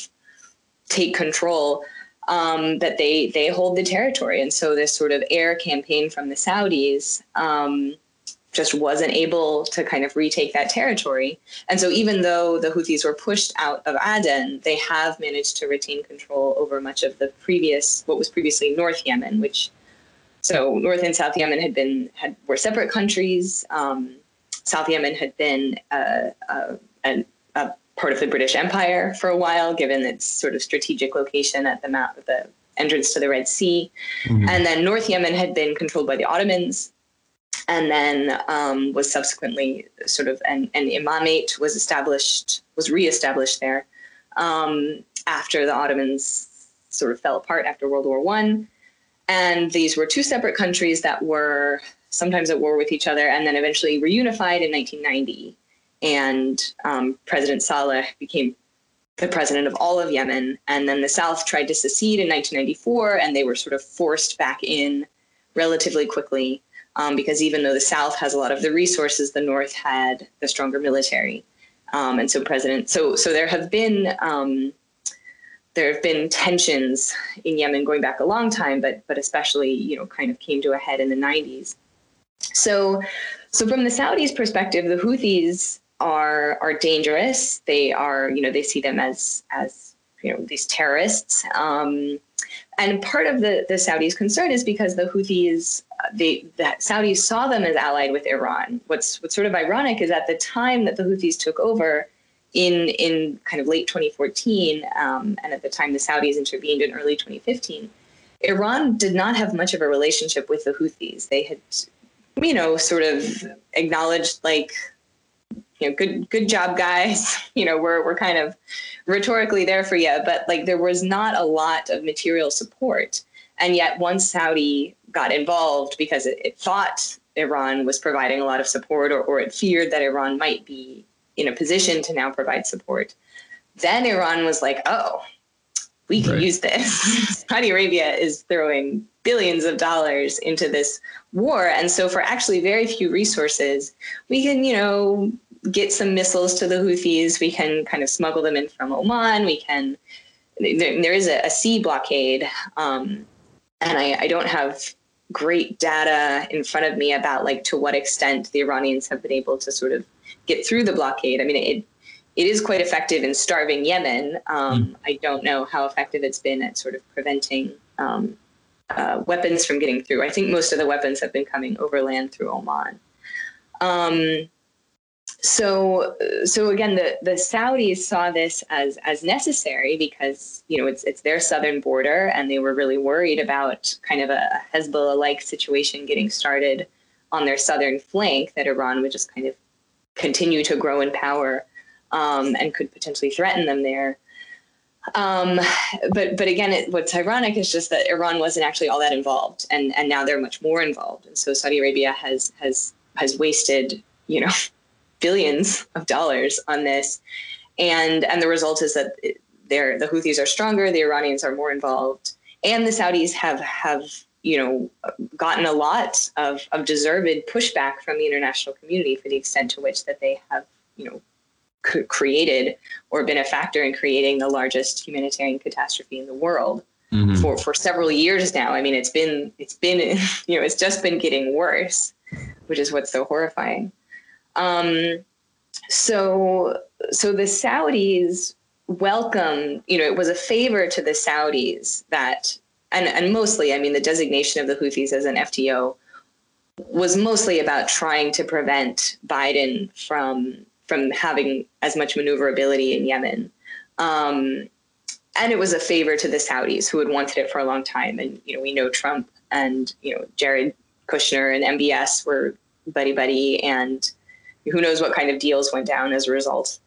take control um, that they they hold the territory. And so this sort of air campaign from the Saudis um, just wasn't able to kind of retake that territory. And so even though the Houthis were pushed out of Aden, they have managed to retain control over much of the previous what was previously North Yemen, which so North and South Yemen had been had were separate countries. Um, South Yemen had been uh, uh, a, a part of the British Empire for a while, given its sort of strategic location at the mouth of the entrance to the Red Sea. Mm-hmm. And then North Yemen had been controlled by the Ottomans, and then um, was subsequently sort of an, an, imamate was established, was reestablished there um, after the Ottomans sort of fell apart after World War One. And these were two separate countries that were sometimes at war with each other, and then eventually reunified in 1990 and um, President Saleh became the president of all of Yemen. And then the South tried to secede in 1994, and they were sort of forced back in relatively quickly um, because even though the South has a lot of the resources, the North had the stronger military. Um, and so President, so so there have been um, there have been tensions in Yemen going back a long time, but but especially you know kind of came to a head in the 90s. So so from the Saudis' perspective, the Houthis are are dangerous. They are, you know, they see them as as you know these terrorists. Um, and part of the the Saudis' concern is because the Houthis, the Saudis saw them as allied with Iran. What's what's sort of ironic is at the time that the Houthis took over. In, in kind of late 2014, um, and at the time the Saudis intervened in early 2015, Iran did not have much of a relationship with the Houthis. They had, you know, sort of acknowledged like you know, good good job, guys. You know, we're we're kind of rhetorically there for you, but like there was not a lot of material support, and yet once Saudi got involved because it, it thought Iran was providing a lot of support, or, or it feared that Iran might be in a position to now provide support, then Iran was like, oh, we can right. use this. Saudi Arabia is throwing billions of dollars into this war. And so, for actually very few resources, we can, you know, get some missiles to the Houthis. We can kind of smuggle them in from Oman. We can. There, there is a, a, sea blockade, um, and I, I don't have great data in front of me about like to what extent the Iranians have been able to sort of get through the blockade. I mean, it it is quite effective in starving Yemen. Um, mm. I don't know how effective it's been at sort of preventing um, uh, weapons from getting through. I think most of the weapons have been coming overland through Oman. Um, so so again the the Saudis saw this as as necessary because you know it's it's their southern border and they were really worried about kind of a Hezbollah like situation getting started on their southern flank that Iran would just kind of continue to grow in power um, and could potentially threaten them there. Um, but but again, it, what's ironic is just that Iran wasn't actually all that involved, and and now they're much more involved, and so Saudi Arabia has has has wasted you know billions of dollars on this, and and the result is that they're, the Houthis are stronger, the Iranians are more involved, and the Saudis have have you know gotten a lot of of deserved pushback from the international community for the extent to which that they have you know c- created or been a factor in creating the largest humanitarian catastrophe in the world. Mm-hmm. For, for several years now. I mean, it's been it's been you know it's just been getting worse, which is what's so horrifying. Um, so, so the Saudis welcome, you know, it was a favor to the Saudis that, and, and mostly, I mean, the designation of the Houthis as an FTO was mostly about trying to prevent Biden from from having as much maneuverability in Yemen. Um, and it was a favor to the Saudis who had wanted it for a long time. And, you know, we know Trump and, you know, Jared Kushner and MBS were buddy buddy and who knows what kind of deals went down as a result.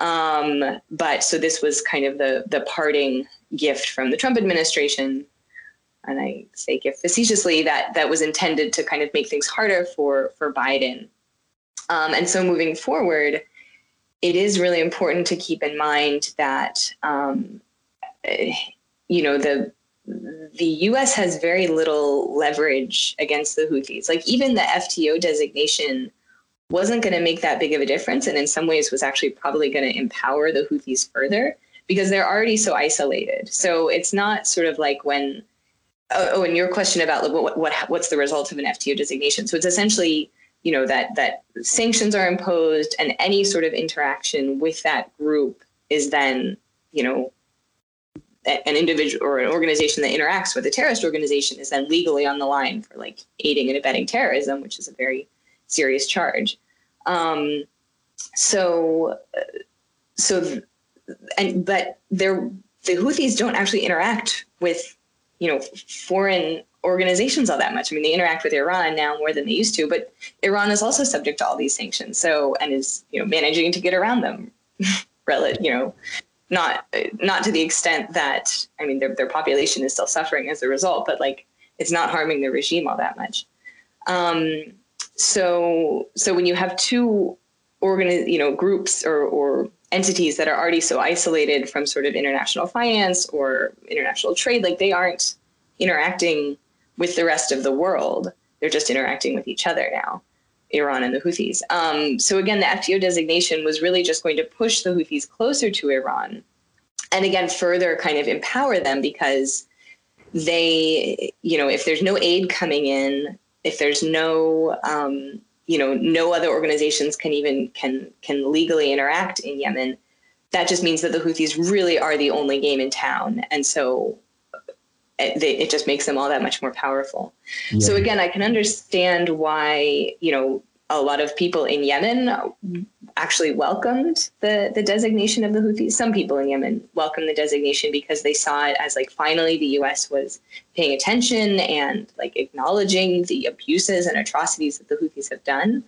Um, but so this was kind of the the parting gift from the Trump administration, and I say gift facetiously that that was intended to kind of make things harder for for Biden. Um, and so moving forward, it is really important to keep in mind that um, you know the the U.S. has very little leverage against the Houthis. Like even the FTO designation wasn't going to make that big of a difference, and in some ways was actually probably going to empower the Houthis further because they're already so isolated. So it's not sort of like when oh, oh and your question about what, what what's the result of an FTO designation? So it's essentially you know that that sanctions are imposed and any sort of interaction with that group is then you know an individual or an organization that interacts with a terrorist organization is then legally on the line for like aiding and abetting terrorism, which is a very serious charge. Um, so, so, and but they're the Houthis don't actually interact with you know foreign organizations all that much. I mean, they interact with Iran now more than they used to, but Iran is also subject to all these sanctions. So, and is you know managing to get around them, you know, not not to the extent that I mean their their population is still suffering as a result, but like it's not harming the regime all that much. Um, so so when you have two organi- you know groups or or entities that are already so isolated from sort of international finance or international trade, like they aren't interacting with the rest of the world. They're just interacting with each other now. Iran and the Houthis. Um, so again, the FTO designation was really just going to push the Houthis closer to Iran, and again further kind of empower them because they, you know, if there's no aid coming in, if there's no, um, you know, no other organizations can even can can legally interact in Yemen, that just means that the Houthis really are the only game in town, and so it, they, it just makes them all that much more powerful. Yeah. So again, I can understand why you know a lot of people in Yemen actually welcomed the the designation of the Houthis. Some people in Yemen welcomed the designation because they saw it as like finally the U.S. was paying attention and like acknowledging the abuses and atrocities that the Houthis have done.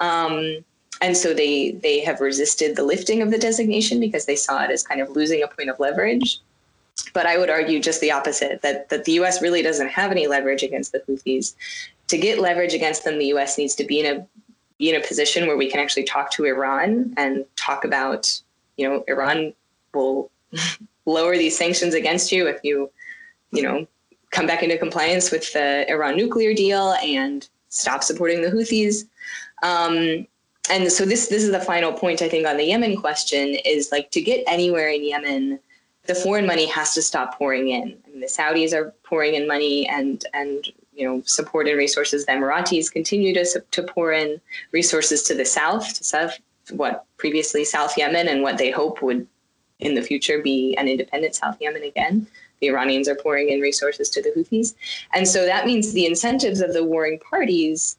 Um, and so they they have resisted the lifting of the designation because they saw it as kind of losing a point of leverage. But I would argue just the opposite that, that the US really doesn't have any leverage against the Houthis. To get leverage against them, the US needs to be in a be in a position where we can actually talk to Iran and talk about, you know, Iran will lower these sanctions against you if you, you know, come back into compliance with the Iran nuclear deal and stop supporting the Houthis. Um, and so this this is the final point I think on the Yemen question is like to get anywhere in Yemen, the foreign money has to stop pouring in. I mean, the Saudis are pouring in money and and you know support and resources. The Emiratis continue to to pour in resources to the south, to south what previously South Yemen and what they hope would in the future be an independent South Yemen again. The Iranians are pouring in resources to the Houthis, and so that means the incentives of the warring parties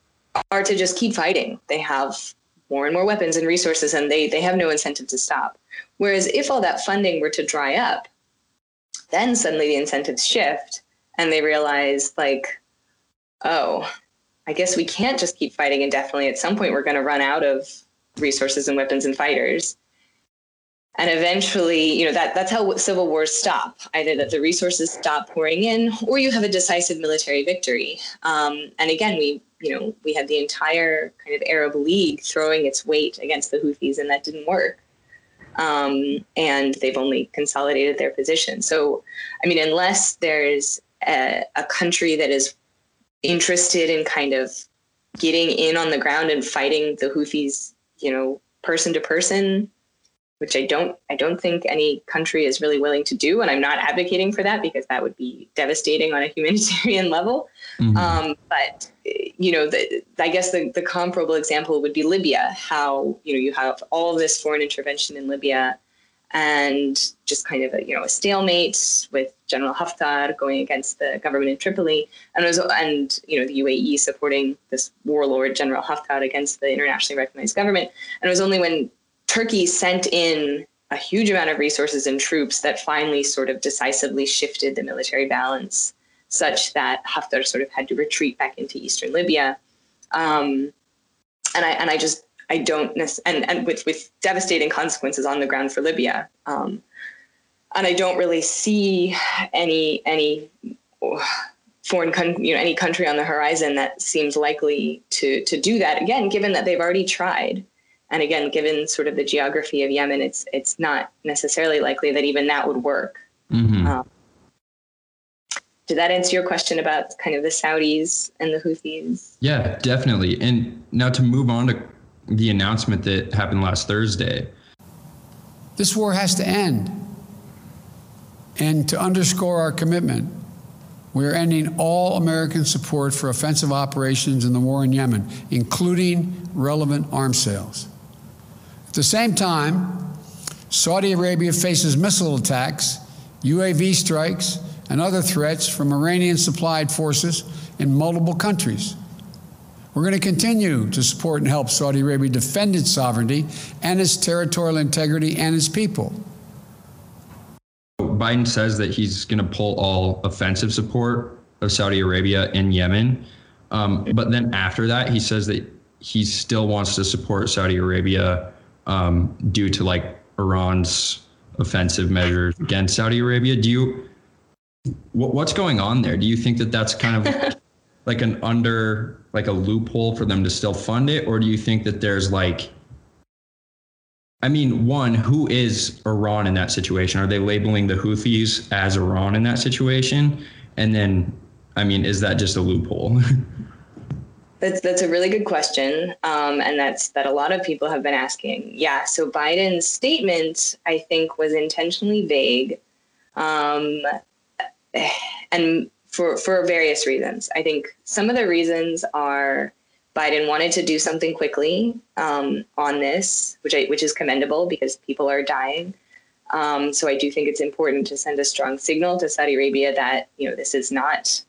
are to just keep fighting. They have more and more weapons and resources, and they they have no incentive to stop. Whereas if all that funding were to dry up, then suddenly the incentives shift and they realize, like, oh, I guess we can't just keep fighting indefinitely. At some point, we're going to run out of resources and weapons and fighters. And eventually, you know, that, that's how civil wars stop either that the resources stop pouring in or you have a decisive military victory. Um, and again, we, you know, we had the entire kind of Arab League throwing its weight against the Houthis, and that didn't work um, and they've only consolidated their position. So, I mean, unless there's a, a country that is interested in kind of getting in on the ground and fighting the Houthis, you know, person to person, which I don't I don't think any country is really willing to do, and I'm not advocating for that because that would be devastating on a humanitarian level. Mm-hmm. Um, but you know, the, I guess the, the comparable example would be Libya. How you know you have all this foreign intervention in Libya, and just kind of a you know a stalemate with General Haftar going against the government in Tripoli, and was, and you know the UAE supporting this warlord General Haftar against the internationally recognized government. And it was only when Turkey sent in a huge amount of resources and troops that finally sort of decisively shifted the military balance such that Haftar sort of had to retreat back into eastern Libya. Um, and I and I just I don't and and with with devastating consequences on the ground for Libya. Um, and I don't really see any any foreign country, you know, any country on the horizon that seems likely to to do that. Again, given that they've already tried, and again, given sort of the geography of Yemen, it's it's not necessarily likely that even that would work. Mm-hmm. Um, did that answer your question about kind of the Saudis and the Houthis? Yeah, definitely. And now to move on to the announcement that happened last Thursday. This war has to end. And to underscore our commitment, we are ending all American support for offensive operations in the war in Yemen, including relevant arms sales. At the same time, Saudi Arabia faces missile attacks, UAV strikes, and other threats from Iranian supplied forces in multiple countries. We're going to continue to support and help Saudi Arabia defend its sovereignty and its territorial integrity and its people. Biden says that he's going to pull all offensive support of Saudi Arabia in Yemen. Um, but then after that, he says that he still wants to support Saudi Arabia um, due to like Iran's offensive measures against Saudi Arabia. Do you what, what's going on there? Do you think that that's kind of like an under like a loophole for them to still fund it, or do you think that there's like I mean, one, who is Iran in that situation? Are they labeling the Houthis as Iran in that situation? And then, I mean, is that just a loophole? That's that's a really good question, um, and that's that a lot of people have been asking. Yeah, so Biden's statement, I think, was intentionally vague, um, and for for various reasons. I think some of the reasons are Biden wanted to do something quickly um, on this, which I, which is commendable because people are dying. Um, so I do think it's important to send a strong signal to Saudi Arabia that you know this is not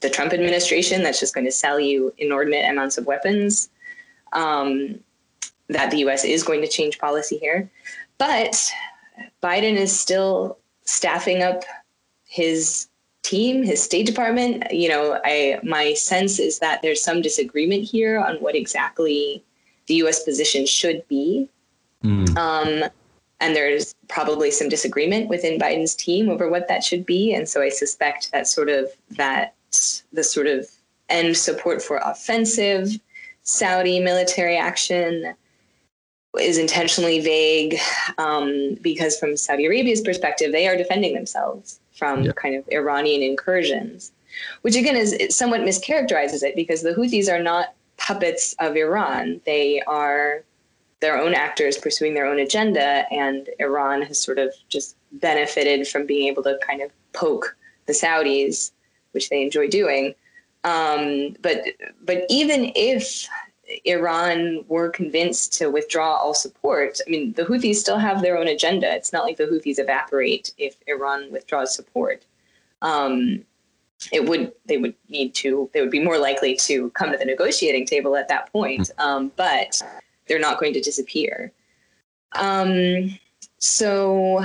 the Trump administration that's just going to sell you inordinate amounts of weapons. Um, that the U.S. is going to change policy here, but Biden is still staffing up his team, his State Department. You know, I my sense is that there's some disagreement here on what exactly the U.S. position should be. Mm. Um, and there's probably some disagreement within Biden's team over what that should be. And so I suspect that sort of that the sort of end support for offensive Saudi military action is intentionally vague um, because from Saudi Arabia's perspective, they are defending themselves from yeah. kind of Iranian incursions, which again is somewhat mischaracterizes it because the Houthis are not puppets of Iran. They are their own actors pursuing their own agenda, and Iran has sort of just benefited from being able to kind of poke the Saudis, which they enjoy doing. Um, but but even if Iran were convinced to withdraw all support, I mean, the Houthis still have their own agenda. It's not like the Houthis evaporate if Iran withdraws support. Um, it would they would need to they would be more likely to come to the negotiating table at that point, hmm. um, but they're not going to disappear. Um, so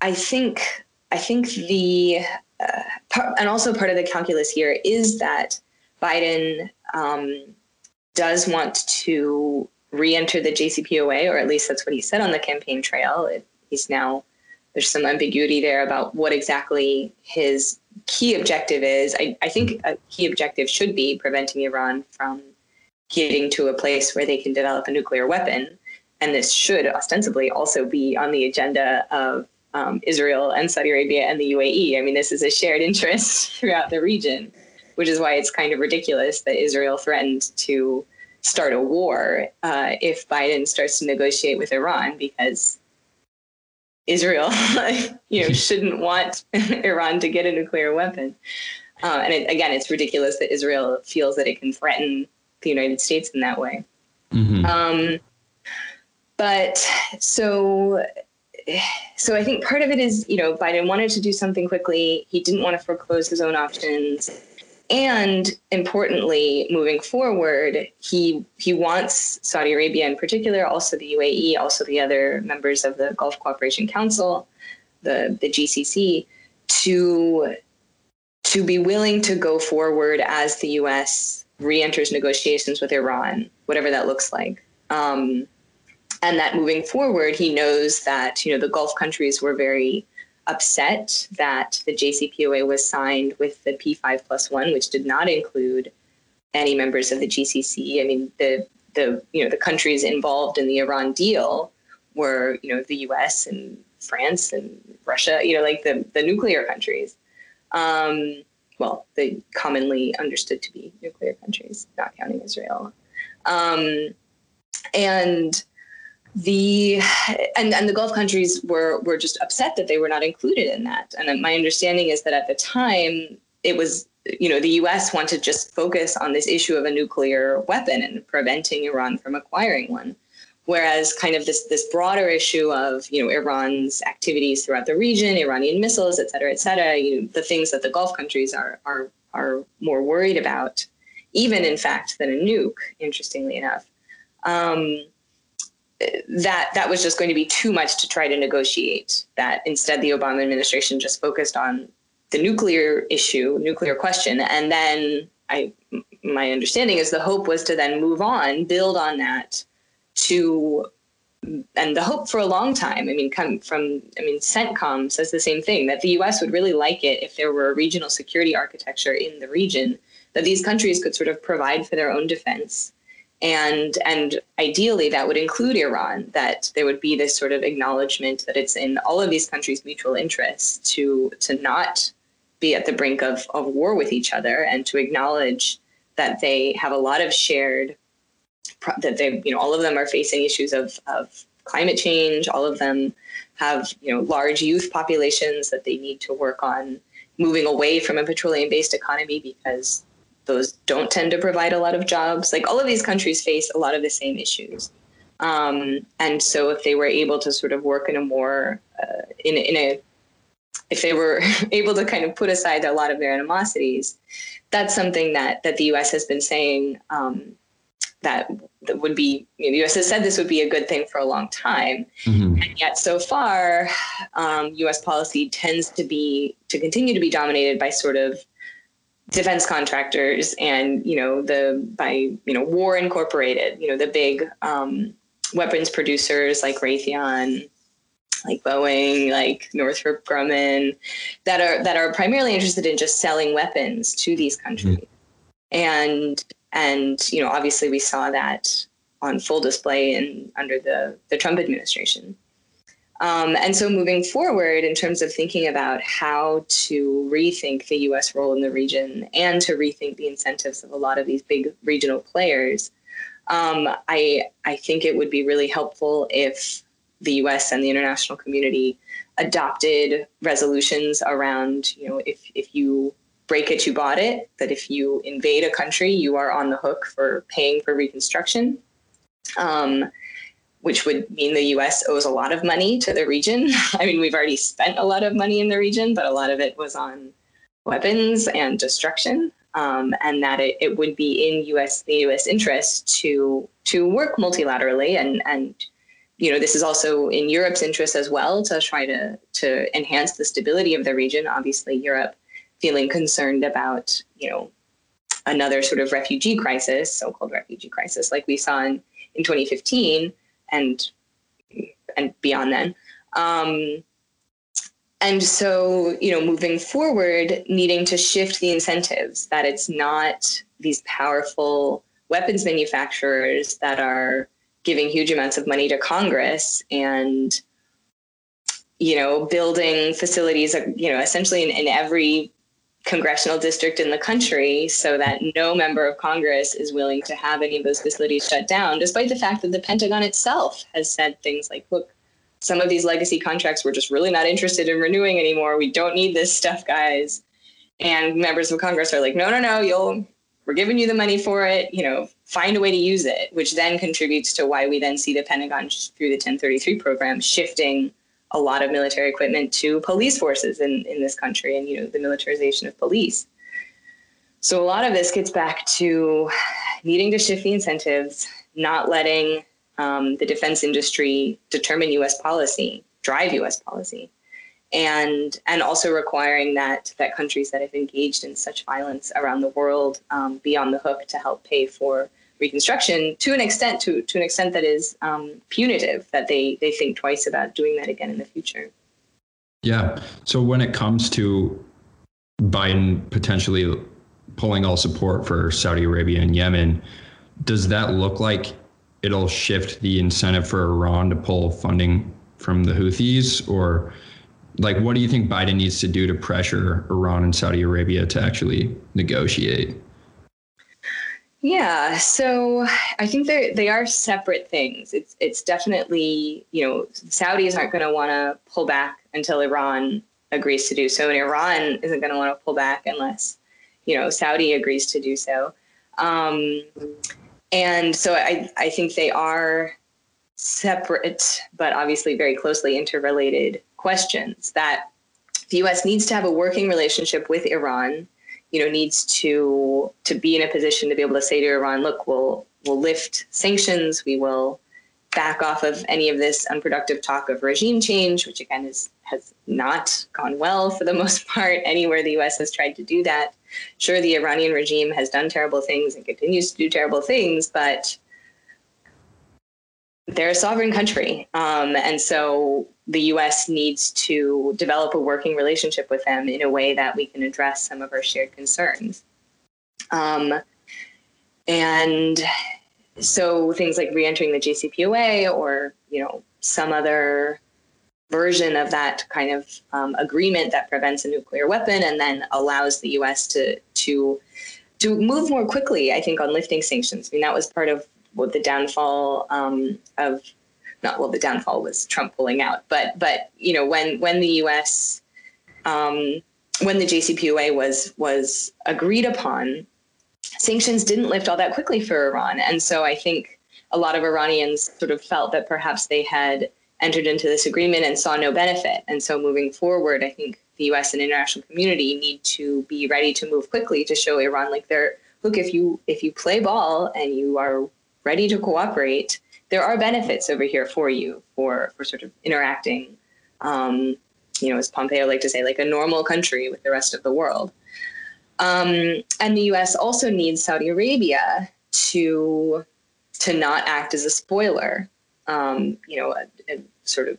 I think I think the uh, part, and also part of the calculus here is that Biden um, does want to re-enter the JCPOA, or at least that's what he said on the campaign trail. It, he's now there's some ambiguity there about what exactly his key objective is. I, I think a key objective should be preventing Iran from getting to a place where they can develop a nuclear weapon. And this should ostensibly also be on the agenda of um, Israel and Saudi Arabia and the UAE. I mean, this is a shared interest throughout the region which is why it's kind of ridiculous that Israel threatened to start a war uh, if Biden starts to negotiate with Iran because Israel, you know, shouldn't want Iran to get a nuclear weapon. Uh, and it, again, it's ridiculous that Israel feels that it can threaten the United States in that way. Mm-hmm. Um, but so, so I think part of it is, you know, Biden wanted to do something quickly. He didn't want to foreclose his own options and importantly, moving forward, he he wants Saudi Arabia in particular, also the UAE, also the other members of the Gulf Cooperation Council, the the GCC, to to be willing to go forward as the U.S. re-enters negotiations with Iran, whatever that looks like. Um, and that moving forward, he knows that you know the Gulf countries were very upset that the JCPOA was signed with the P5 plus one, which did not include any members of the GCC. I mean, the the you know the countries involved in the Iran deal were you know the U.S. and France and Russia. You know, like the the nuclear countries. Um, well, the commonly understood to be nuclear countries, not counting Israel. Um, and the and, and the Gulf countries were were just upset that they were not included in that. And my understanding is that at the time it was you know the U.S. wanted to just focus on this issue of a nuclear weapon and preventing Iran from acquiring one, whereas kind of this this broader issue of you know Iran's activities throughout the region, Iranian missiles, et cetera, et cetera, you know, the things that the Gulf countries are are are more worried about, even in fact than a nuke. Interestingly enough. Um, that that was just going to be too much to try to negotiate. That instead, the Obama administration just focused on the nuclear issue, nuclear question, and then I, my understanding is the hope was to then move on, build on that, to, and the hope for a long time. I mean, come from, I mean, CENTCOM says the same thing that the U.S. would really like it if there were a regional security architecture in the region that these countries could sort of provide for their own defense and and ideally that would include Iran that there would be this sort of acknowledgement that it's in all of these countries mutual interest to to not be at the brink of, of war with each other and to acknowledge that they have a lot of shared that they you know all of them are facing issues of of climate change. All of them have you know large youth populations that they need to work on moving away from a petroleum based economy because those don't tend to provide a lot of jobs. Like all of these countries face a lot of the same issues. Um, and so if they were able to sort of work in a more, uh, in, in a, if they were able to kind of put aside a lot of their animosities, that's something that, that the U.S. has been saying um, that, that would be, you know, the U.S. has said this would be a good thing for a long time. Mm-hmm. And yet so far, um, U.S. policy tends to be, to continue to be dominated by sort of defense contractors and you know the by you know war incorporated you know the big um, weapons producers like raytheon like boeing like northrop grumman that are that are primarily interested in just selling weapons to these countries mm. and and you know obviously we saw that on full display in under the the trump administration um, and so, moving forward, in terms of thinking about how to rethink the US role in the region and to rethink the incentives of a lot of these big regional players, um, I, I think it would be really helpful if the US and the international community adopted resolutions around, you know, if, if you break it, you bought it, that if you invade a country, you are on the hook for paying for reconstruction. Um, which would mean the US owes a lot of money to the region. I mean, we've already spent a lot of money in the region, but a lot of it was on weapons and destruction. Um, and that it, it would be in US the US interest to to work multilaterally and and you know this is also in Europe's interest as well to try to to enhance the stability of the region. Obviously, Europe feeling concerned about you know another sort of refugee crisis, so-called refugee crisis, like we saw in in 2015 and and beyond then. Um, and so, you know, moving forward, needing to shift the incentives that it's not these powerful weapons manufacturers that are giving huge amounts of money to Congress and, you know, building facilities, you know, essentially in, in every congressional district in the country so that no member of Congress is willing to have any of those facilities shut down, despite the fact that the Pentagon itself has said things like, look, some of these legacy contracts we're just really not interested in renewing anymore. We don't need this stuff, guys. And members of Congress are like, no, no, no, you'll we're giving you the money for it, you know, find a way to use it, which then contributes to why we then see the Pentagon through the 1033 program shifting a lot of military equipment to police forces in, in this country and you know the militarization of police. So a lot of this gets back to needing to shift the incentives not letting um, the defense industry determine us policy drive us policy and and also requiring that that countries that have engaged in such violence around the world um, be on the hook to help pay for reconstruction to an extent to to an extent that is um, punitive that they they think twice about doing that again in the future. Yeah. So when it comes to Biden potentially pulling all support for Saudi Arabia and Yemen, does that look like it'll shift the incentive for Iran to pull funding from the Houthis or like what do you think Biden needs to do to pressure Iran and Saudi Arabia to actually negotiate? Yeah, so I think they they are separate things. It's it's definitely you know Saudis aren't going to want to pull back until Iran agrees to do so, and Iran isn't going to want to pull back unless you know Saudi agrees to do so. Um, and so I I think they are separate, but obviously very closely interrelated questions. That the U.S. needs to have a working relationship with Iran you know needs to to be in a position to be able to say to Iran, look, we'll we'll lift sanctions, we will back off of any of this unproductive talk of regime change, which again is has not gone well for the most part anywhere the US has tried to do that. Sure, the Iranian regime has done terrible things and continues to do terrible things, but they're a sovereign country. Um, and so the US needs to develop a working relationship with them in a way that we can address some of our shared concerns. Um, and so things like reentering the JCPOA or, you know, some other version of that kind of um, agreement that prevents a nuclear weapon and then allows the US to to to move more quickly, I think, on lifting sanctions. I mean, that was part of what the downfall um, of not well the downfall was Trump pulling out, but but you know when when the U.S. Um, when the JCPOA was was agreed upon, sanctions didn't lift all that quickly for Iran, and so I think a lot of Iranians sort of felt that perhaps they had entered into this agreement and saw no benefit, and so moving forward, I think the U.S. and international community need to be ready to move quickly to show Iran like they're look if you if you play ball and you are ready to cooperate, there are benefits over here for you for for sort of interacting. Um, you know, as Pompeo like to say, like a normal country with the rest of the world. Um, and the U.S. also needs Saudi Arabia to to not act as a spoiler. Um, you know, a, a sort of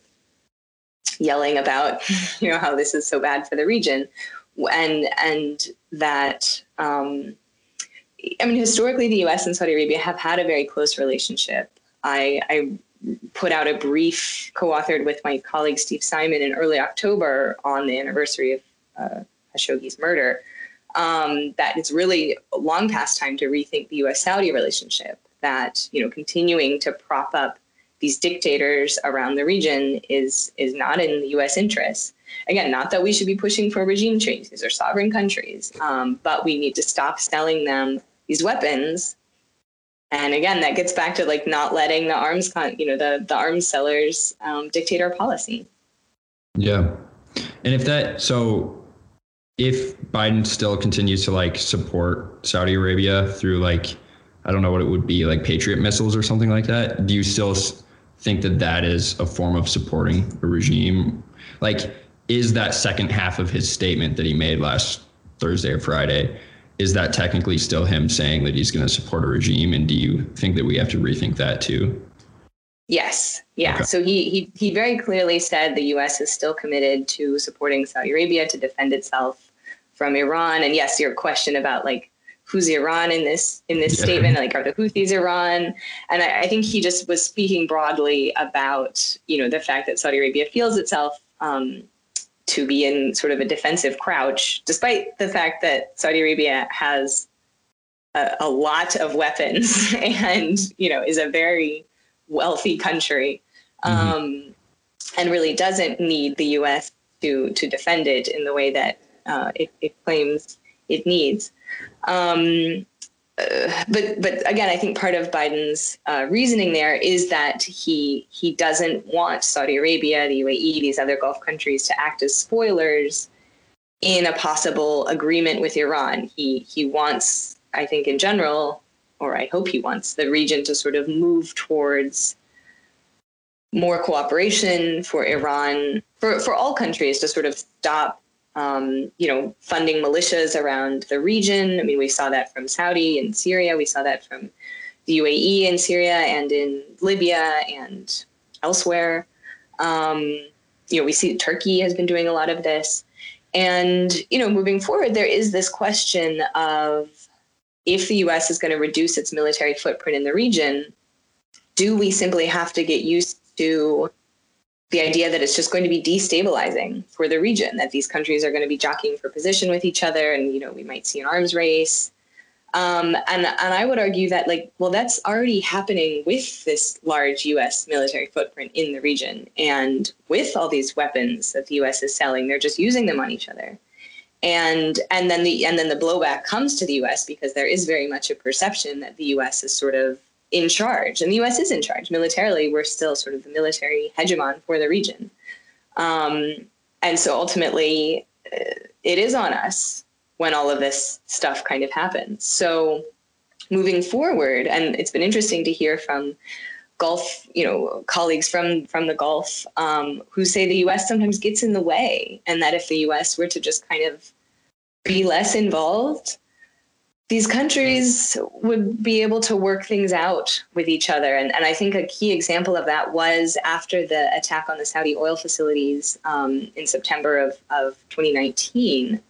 yelling about you know how this is so bad for the region, and and that um, I mean, historically, the U.S. and Saudi Arabia have had a very close relationship. I, I put out a brief co-authored with my colleague Steve Simon in early October on the anniversary of uh, Khashoggi's murder. Um, that it's really long past time to rethink the U.S.-Saudi relationship. That you know, continuing to prop up these dictators around the region is is not in the U.S. interest. Again, not that we should be pushing for regime change; these are sovereign countries, um, but we need to stop selling them these weapons and again that gets back to like not letting the arms con- you know the the arms sellers um, dictate our policy. Yeah. And if that so if biden still continues to like support saudi arabia through like i don't know what it would be like patriot missiles or something like that do you still think that that is a form of supporting a regime? Like is that second half of his statement that he made last thursday or friday is that technically still him saying that he's going to support a regime? And do you think that we have to rethink that too? Yes. Yeah. Okay. So he, he he very clearly said the U.S. is still committed to supporting Saudi Arabia to defend itself from Iran. And yes, your question about like who's Iran in this in this yeah. statement, like are the Houthis Iran? And I, I, think he just was speaking broadly about you know the fact that Saudi Arabia feels itself um, to be in sort of a defensive crouch, despite the fact that Saudi Arabia has a, a lot of weapons and you know is a very wealthy country, mm-hmm. um, and really doesn't need the U.S. to to defend it in the way that uh, it, it, claims it needs. Um, uh, but but again, I think part of Biden's uh, reasoning there is that he he doesn't want Saudi Arabia, the UAE, these other Gulf countries to act as spoilers in a possible agreement with Iran. He he wants, I think, in general, or I hope he wants the region to sort of move towards more cooperation for Iran, for, for all countries to sort of stop, um, you know, funding militias around the region. I mean, we saw that from Saudi and Syria. We saw that from the UAE in Syria and in Libya and elsewhere. Um, you know, we see Turkey has been doing a lot of this. And, you know, moving forward, there is this question of if the US is going to reduce its military footprint in the region, do we simply have to get used to the idea that it's just going to be destabilizing for the region, that these countries are going to be jockeying for position with each other, and you know we might see an arms race. Um, and and I would argue that like well that's already happening with this large U.S. military footprint in the region, and with all these weapons that the U.S. is selling, they're just using them on each other, and and then the and then the blowback comes to the U.S. because there is very much a perception that the U.S. is sort of in charge, and the U.S. is in charge militarily. We're still sort of the military hegemon for the region, um, and so ultimately, uh, it is on us when all of this stuff kind of happens. So, moving forward, and it's been interesting to hear from Gulf, you know, colleagues from from the Gulf um, who say the U.S. sometimes gets in the way, and that if the U.S. were to just kind of be less involved, these countries would be able to work things out with each other. And, and I think a key example of that was after the attack on the Saudi oil facilities um, in September of, of 2019,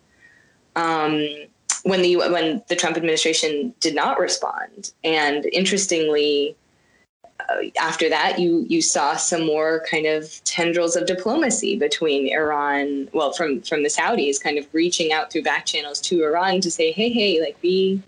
um, when, the, when the Trump administration did not respond. And interestingly, after that, you you saw some more kind of tendrils of diplomacy between Iran, well, from from the Saudis, kind of reaching out through back channels to Iran to say, hey, hey, like we.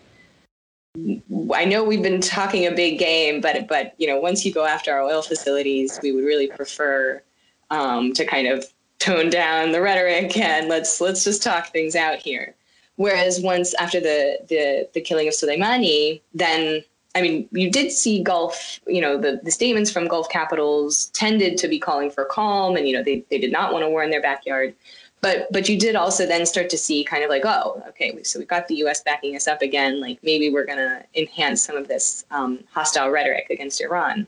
I know we've been talking a big game, but but you know, once you go after our oil facilities, we would really prefer um, to kind of tone down the rhetoric and let's let's just talk things out here. Whereas once after the the the killing of Soleimani, then I mean, you did see Gulf, you know, the, the statements from Gulf capitals tended to be calling for calm and, you know, they, they did not want a war in their backyard. But but you did also then start to see kind of like, oh, okay, so we've got the US backing us up again. Like maybe we're going to enhance some of this um, hostile rhetoric against Iran.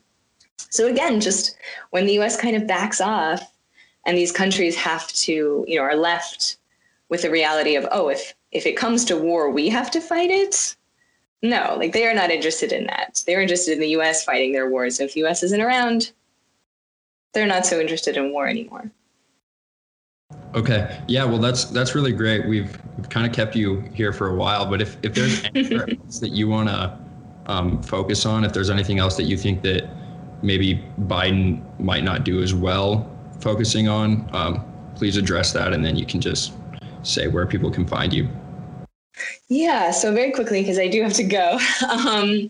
So again, just when the US kind of backs off and these countries have to, you know, are left with the reality of, oh, if if it comes to war, we have to fight it no, like they are not interested in that. They're interested in the US fighting their wars. So If the US isn't around, they're not so interested in war anymore. Okay. Yeah, well that's that's really great. We've we've kind of kept you here for a while, but if if there's anything else that you want to um, focus on, if there's anything else that you think that maybe Biden might not do as well focusing on, um, please address that and then you can just say where people can find you. Yeah, so very quickly because I do have to go. Um,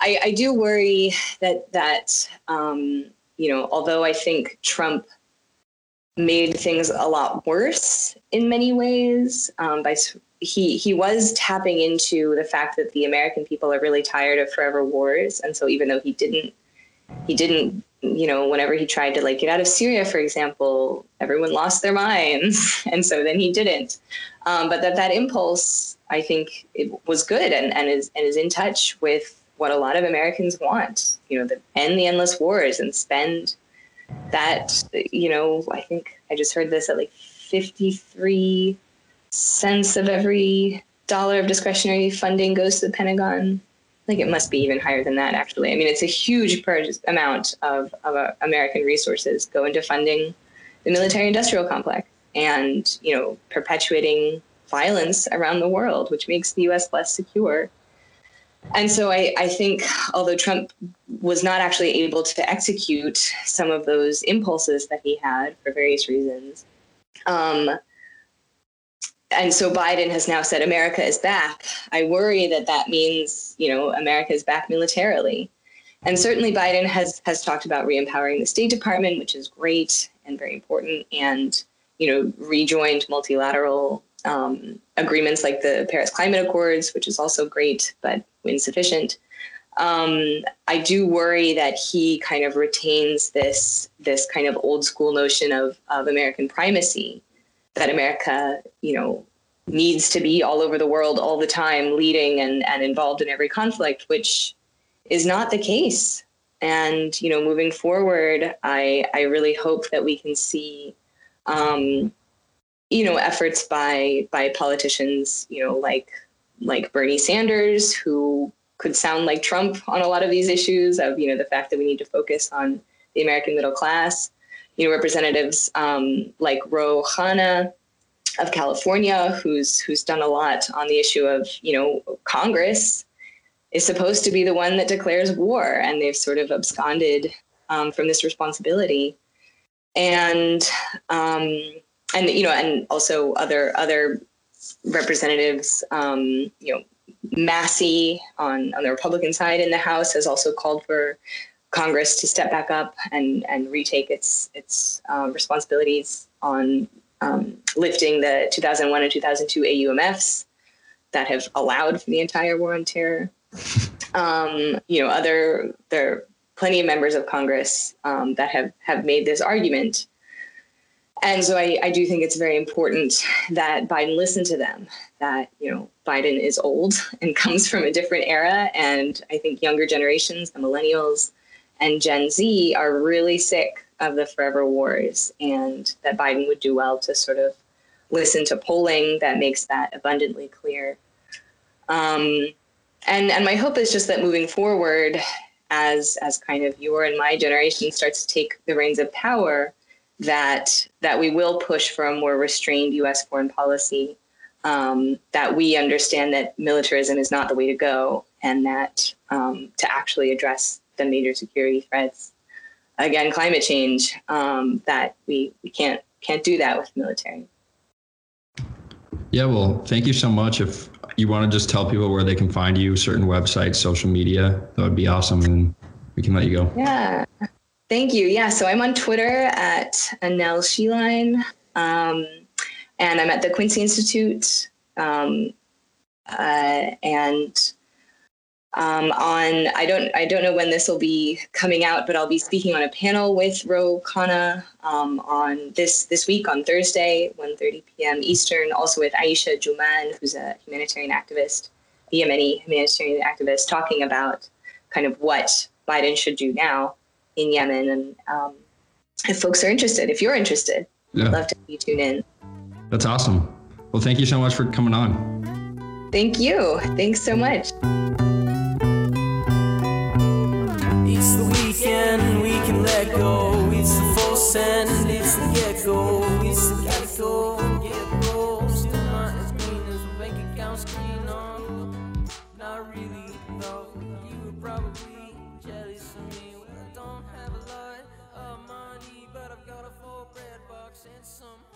I, I, do worry that that um, you know, although I think Trump made things a lot worse in many ways um, by he he was tapping into the fact that the American people are really tired of forever wars, and so even though he didn't he didn't you know whenever he tried to like get out of Syria, for example, everyone lost their minds, and so then he didn't. Um, but that that impulse I think it was good and, and is and is in touch with what a lot of Americans want. You know, the end the endless wars and spend that. You know, I think I just heard this at like fifty three cents of every dollar of discretionary funding goes to the Pentagon. Think it must be even higher than that, actually. I mean, it's a huge amount of, of uh, American resources go into funding the military industrial complex and, you know, perpetuating violence around the world, which makes the US less secure. And so I, I, think, although Trump was not actually able to execute some of those impulses that he had for various reasons, um, and so Biden has now said America is back. I worry that that means, you know, America is back militarily. And certainly Biden has has talked about re-empowering the State Department, which is great and very important, and you know, rejoined multilateral um, agreements like the Paris Climate Accords, which is also great but insufficient. Um, I do worry that he kind of retains this this kind of old school notion of of American primacy, that America, you know, needs to be all over the world all the time, leading and and involved in every conflict, which is not the case And you know, moving forward, I I really hope that we can see, um, you know, efforts by by politicians, you know, like like Bernie Sanders, who could sound like Trump on a lot of these issues of you know the fact that we need to focus on the American middle class. You know, representatives um, like Ro Khanna of California, who's who's done a lot on the issue of you know Congress is supposed to be the one that declares war, and they've sort of absconded um, from this responsibility. And um, and you know, and also other other representatives, um, you know, Massie on on the Republican side in the House has also called for Congress to step back up and and retake its its uh, responsibilities on um, lifting the 2001 and 2002 AUMFs that have allowed for the entire war on terror. Um, you know, other there are plenty of members of Congress um, that have have made this argument. And so I, I do think it's very important that Biden listen to them. That you know Biden is old and comes from a different era, and I think younger generations, the millennials and Gen Z, are really sick of the forever wars, and that Biden would do well to sort of listen to polling that makes that abundantly clear. Um, and and my hope is just that moving forward as as kind of your and my generation starts to take the reins of power that that we will push for a more restrained US foreign policy um, that we understand that militarism is not the way to go and that um, to actually address the major security threats again climate change um, that we, we can't can't do that with military yeah well thank you so much if you want to just tell people where they can find you, certain websites, social media, that would be awesome. And we can let you go. Yeah. Thank you. Yeah. So I'm on Twitter at Annelle Sheline. Um, and I'm at the Quincy Institute. Um, uh, and um, on I don't I don't know when this will be coming out, but I'll be speaking on a panel with Ro Khanna um, on this this week on Thursday, 1:30 p.m. Eastern. Also with Aisha Jumaan, who's a humanitarian activist, a Yemeni humanitarian activist, talking about kind of what Biden should do now in Yemen. And um, if folks are interested, if you're interested, yeah. I'd love to have you tune in. That's awesome. Well, thank you so much for coming on. Thank you. Thanks so much. when we can let go. It's the full send, it's the get go, it's the get go. Still not as green as a bank account screen on. Not really, though. You were probably jealous of me when I don't have a lot of money, but I've got a full bread box and some.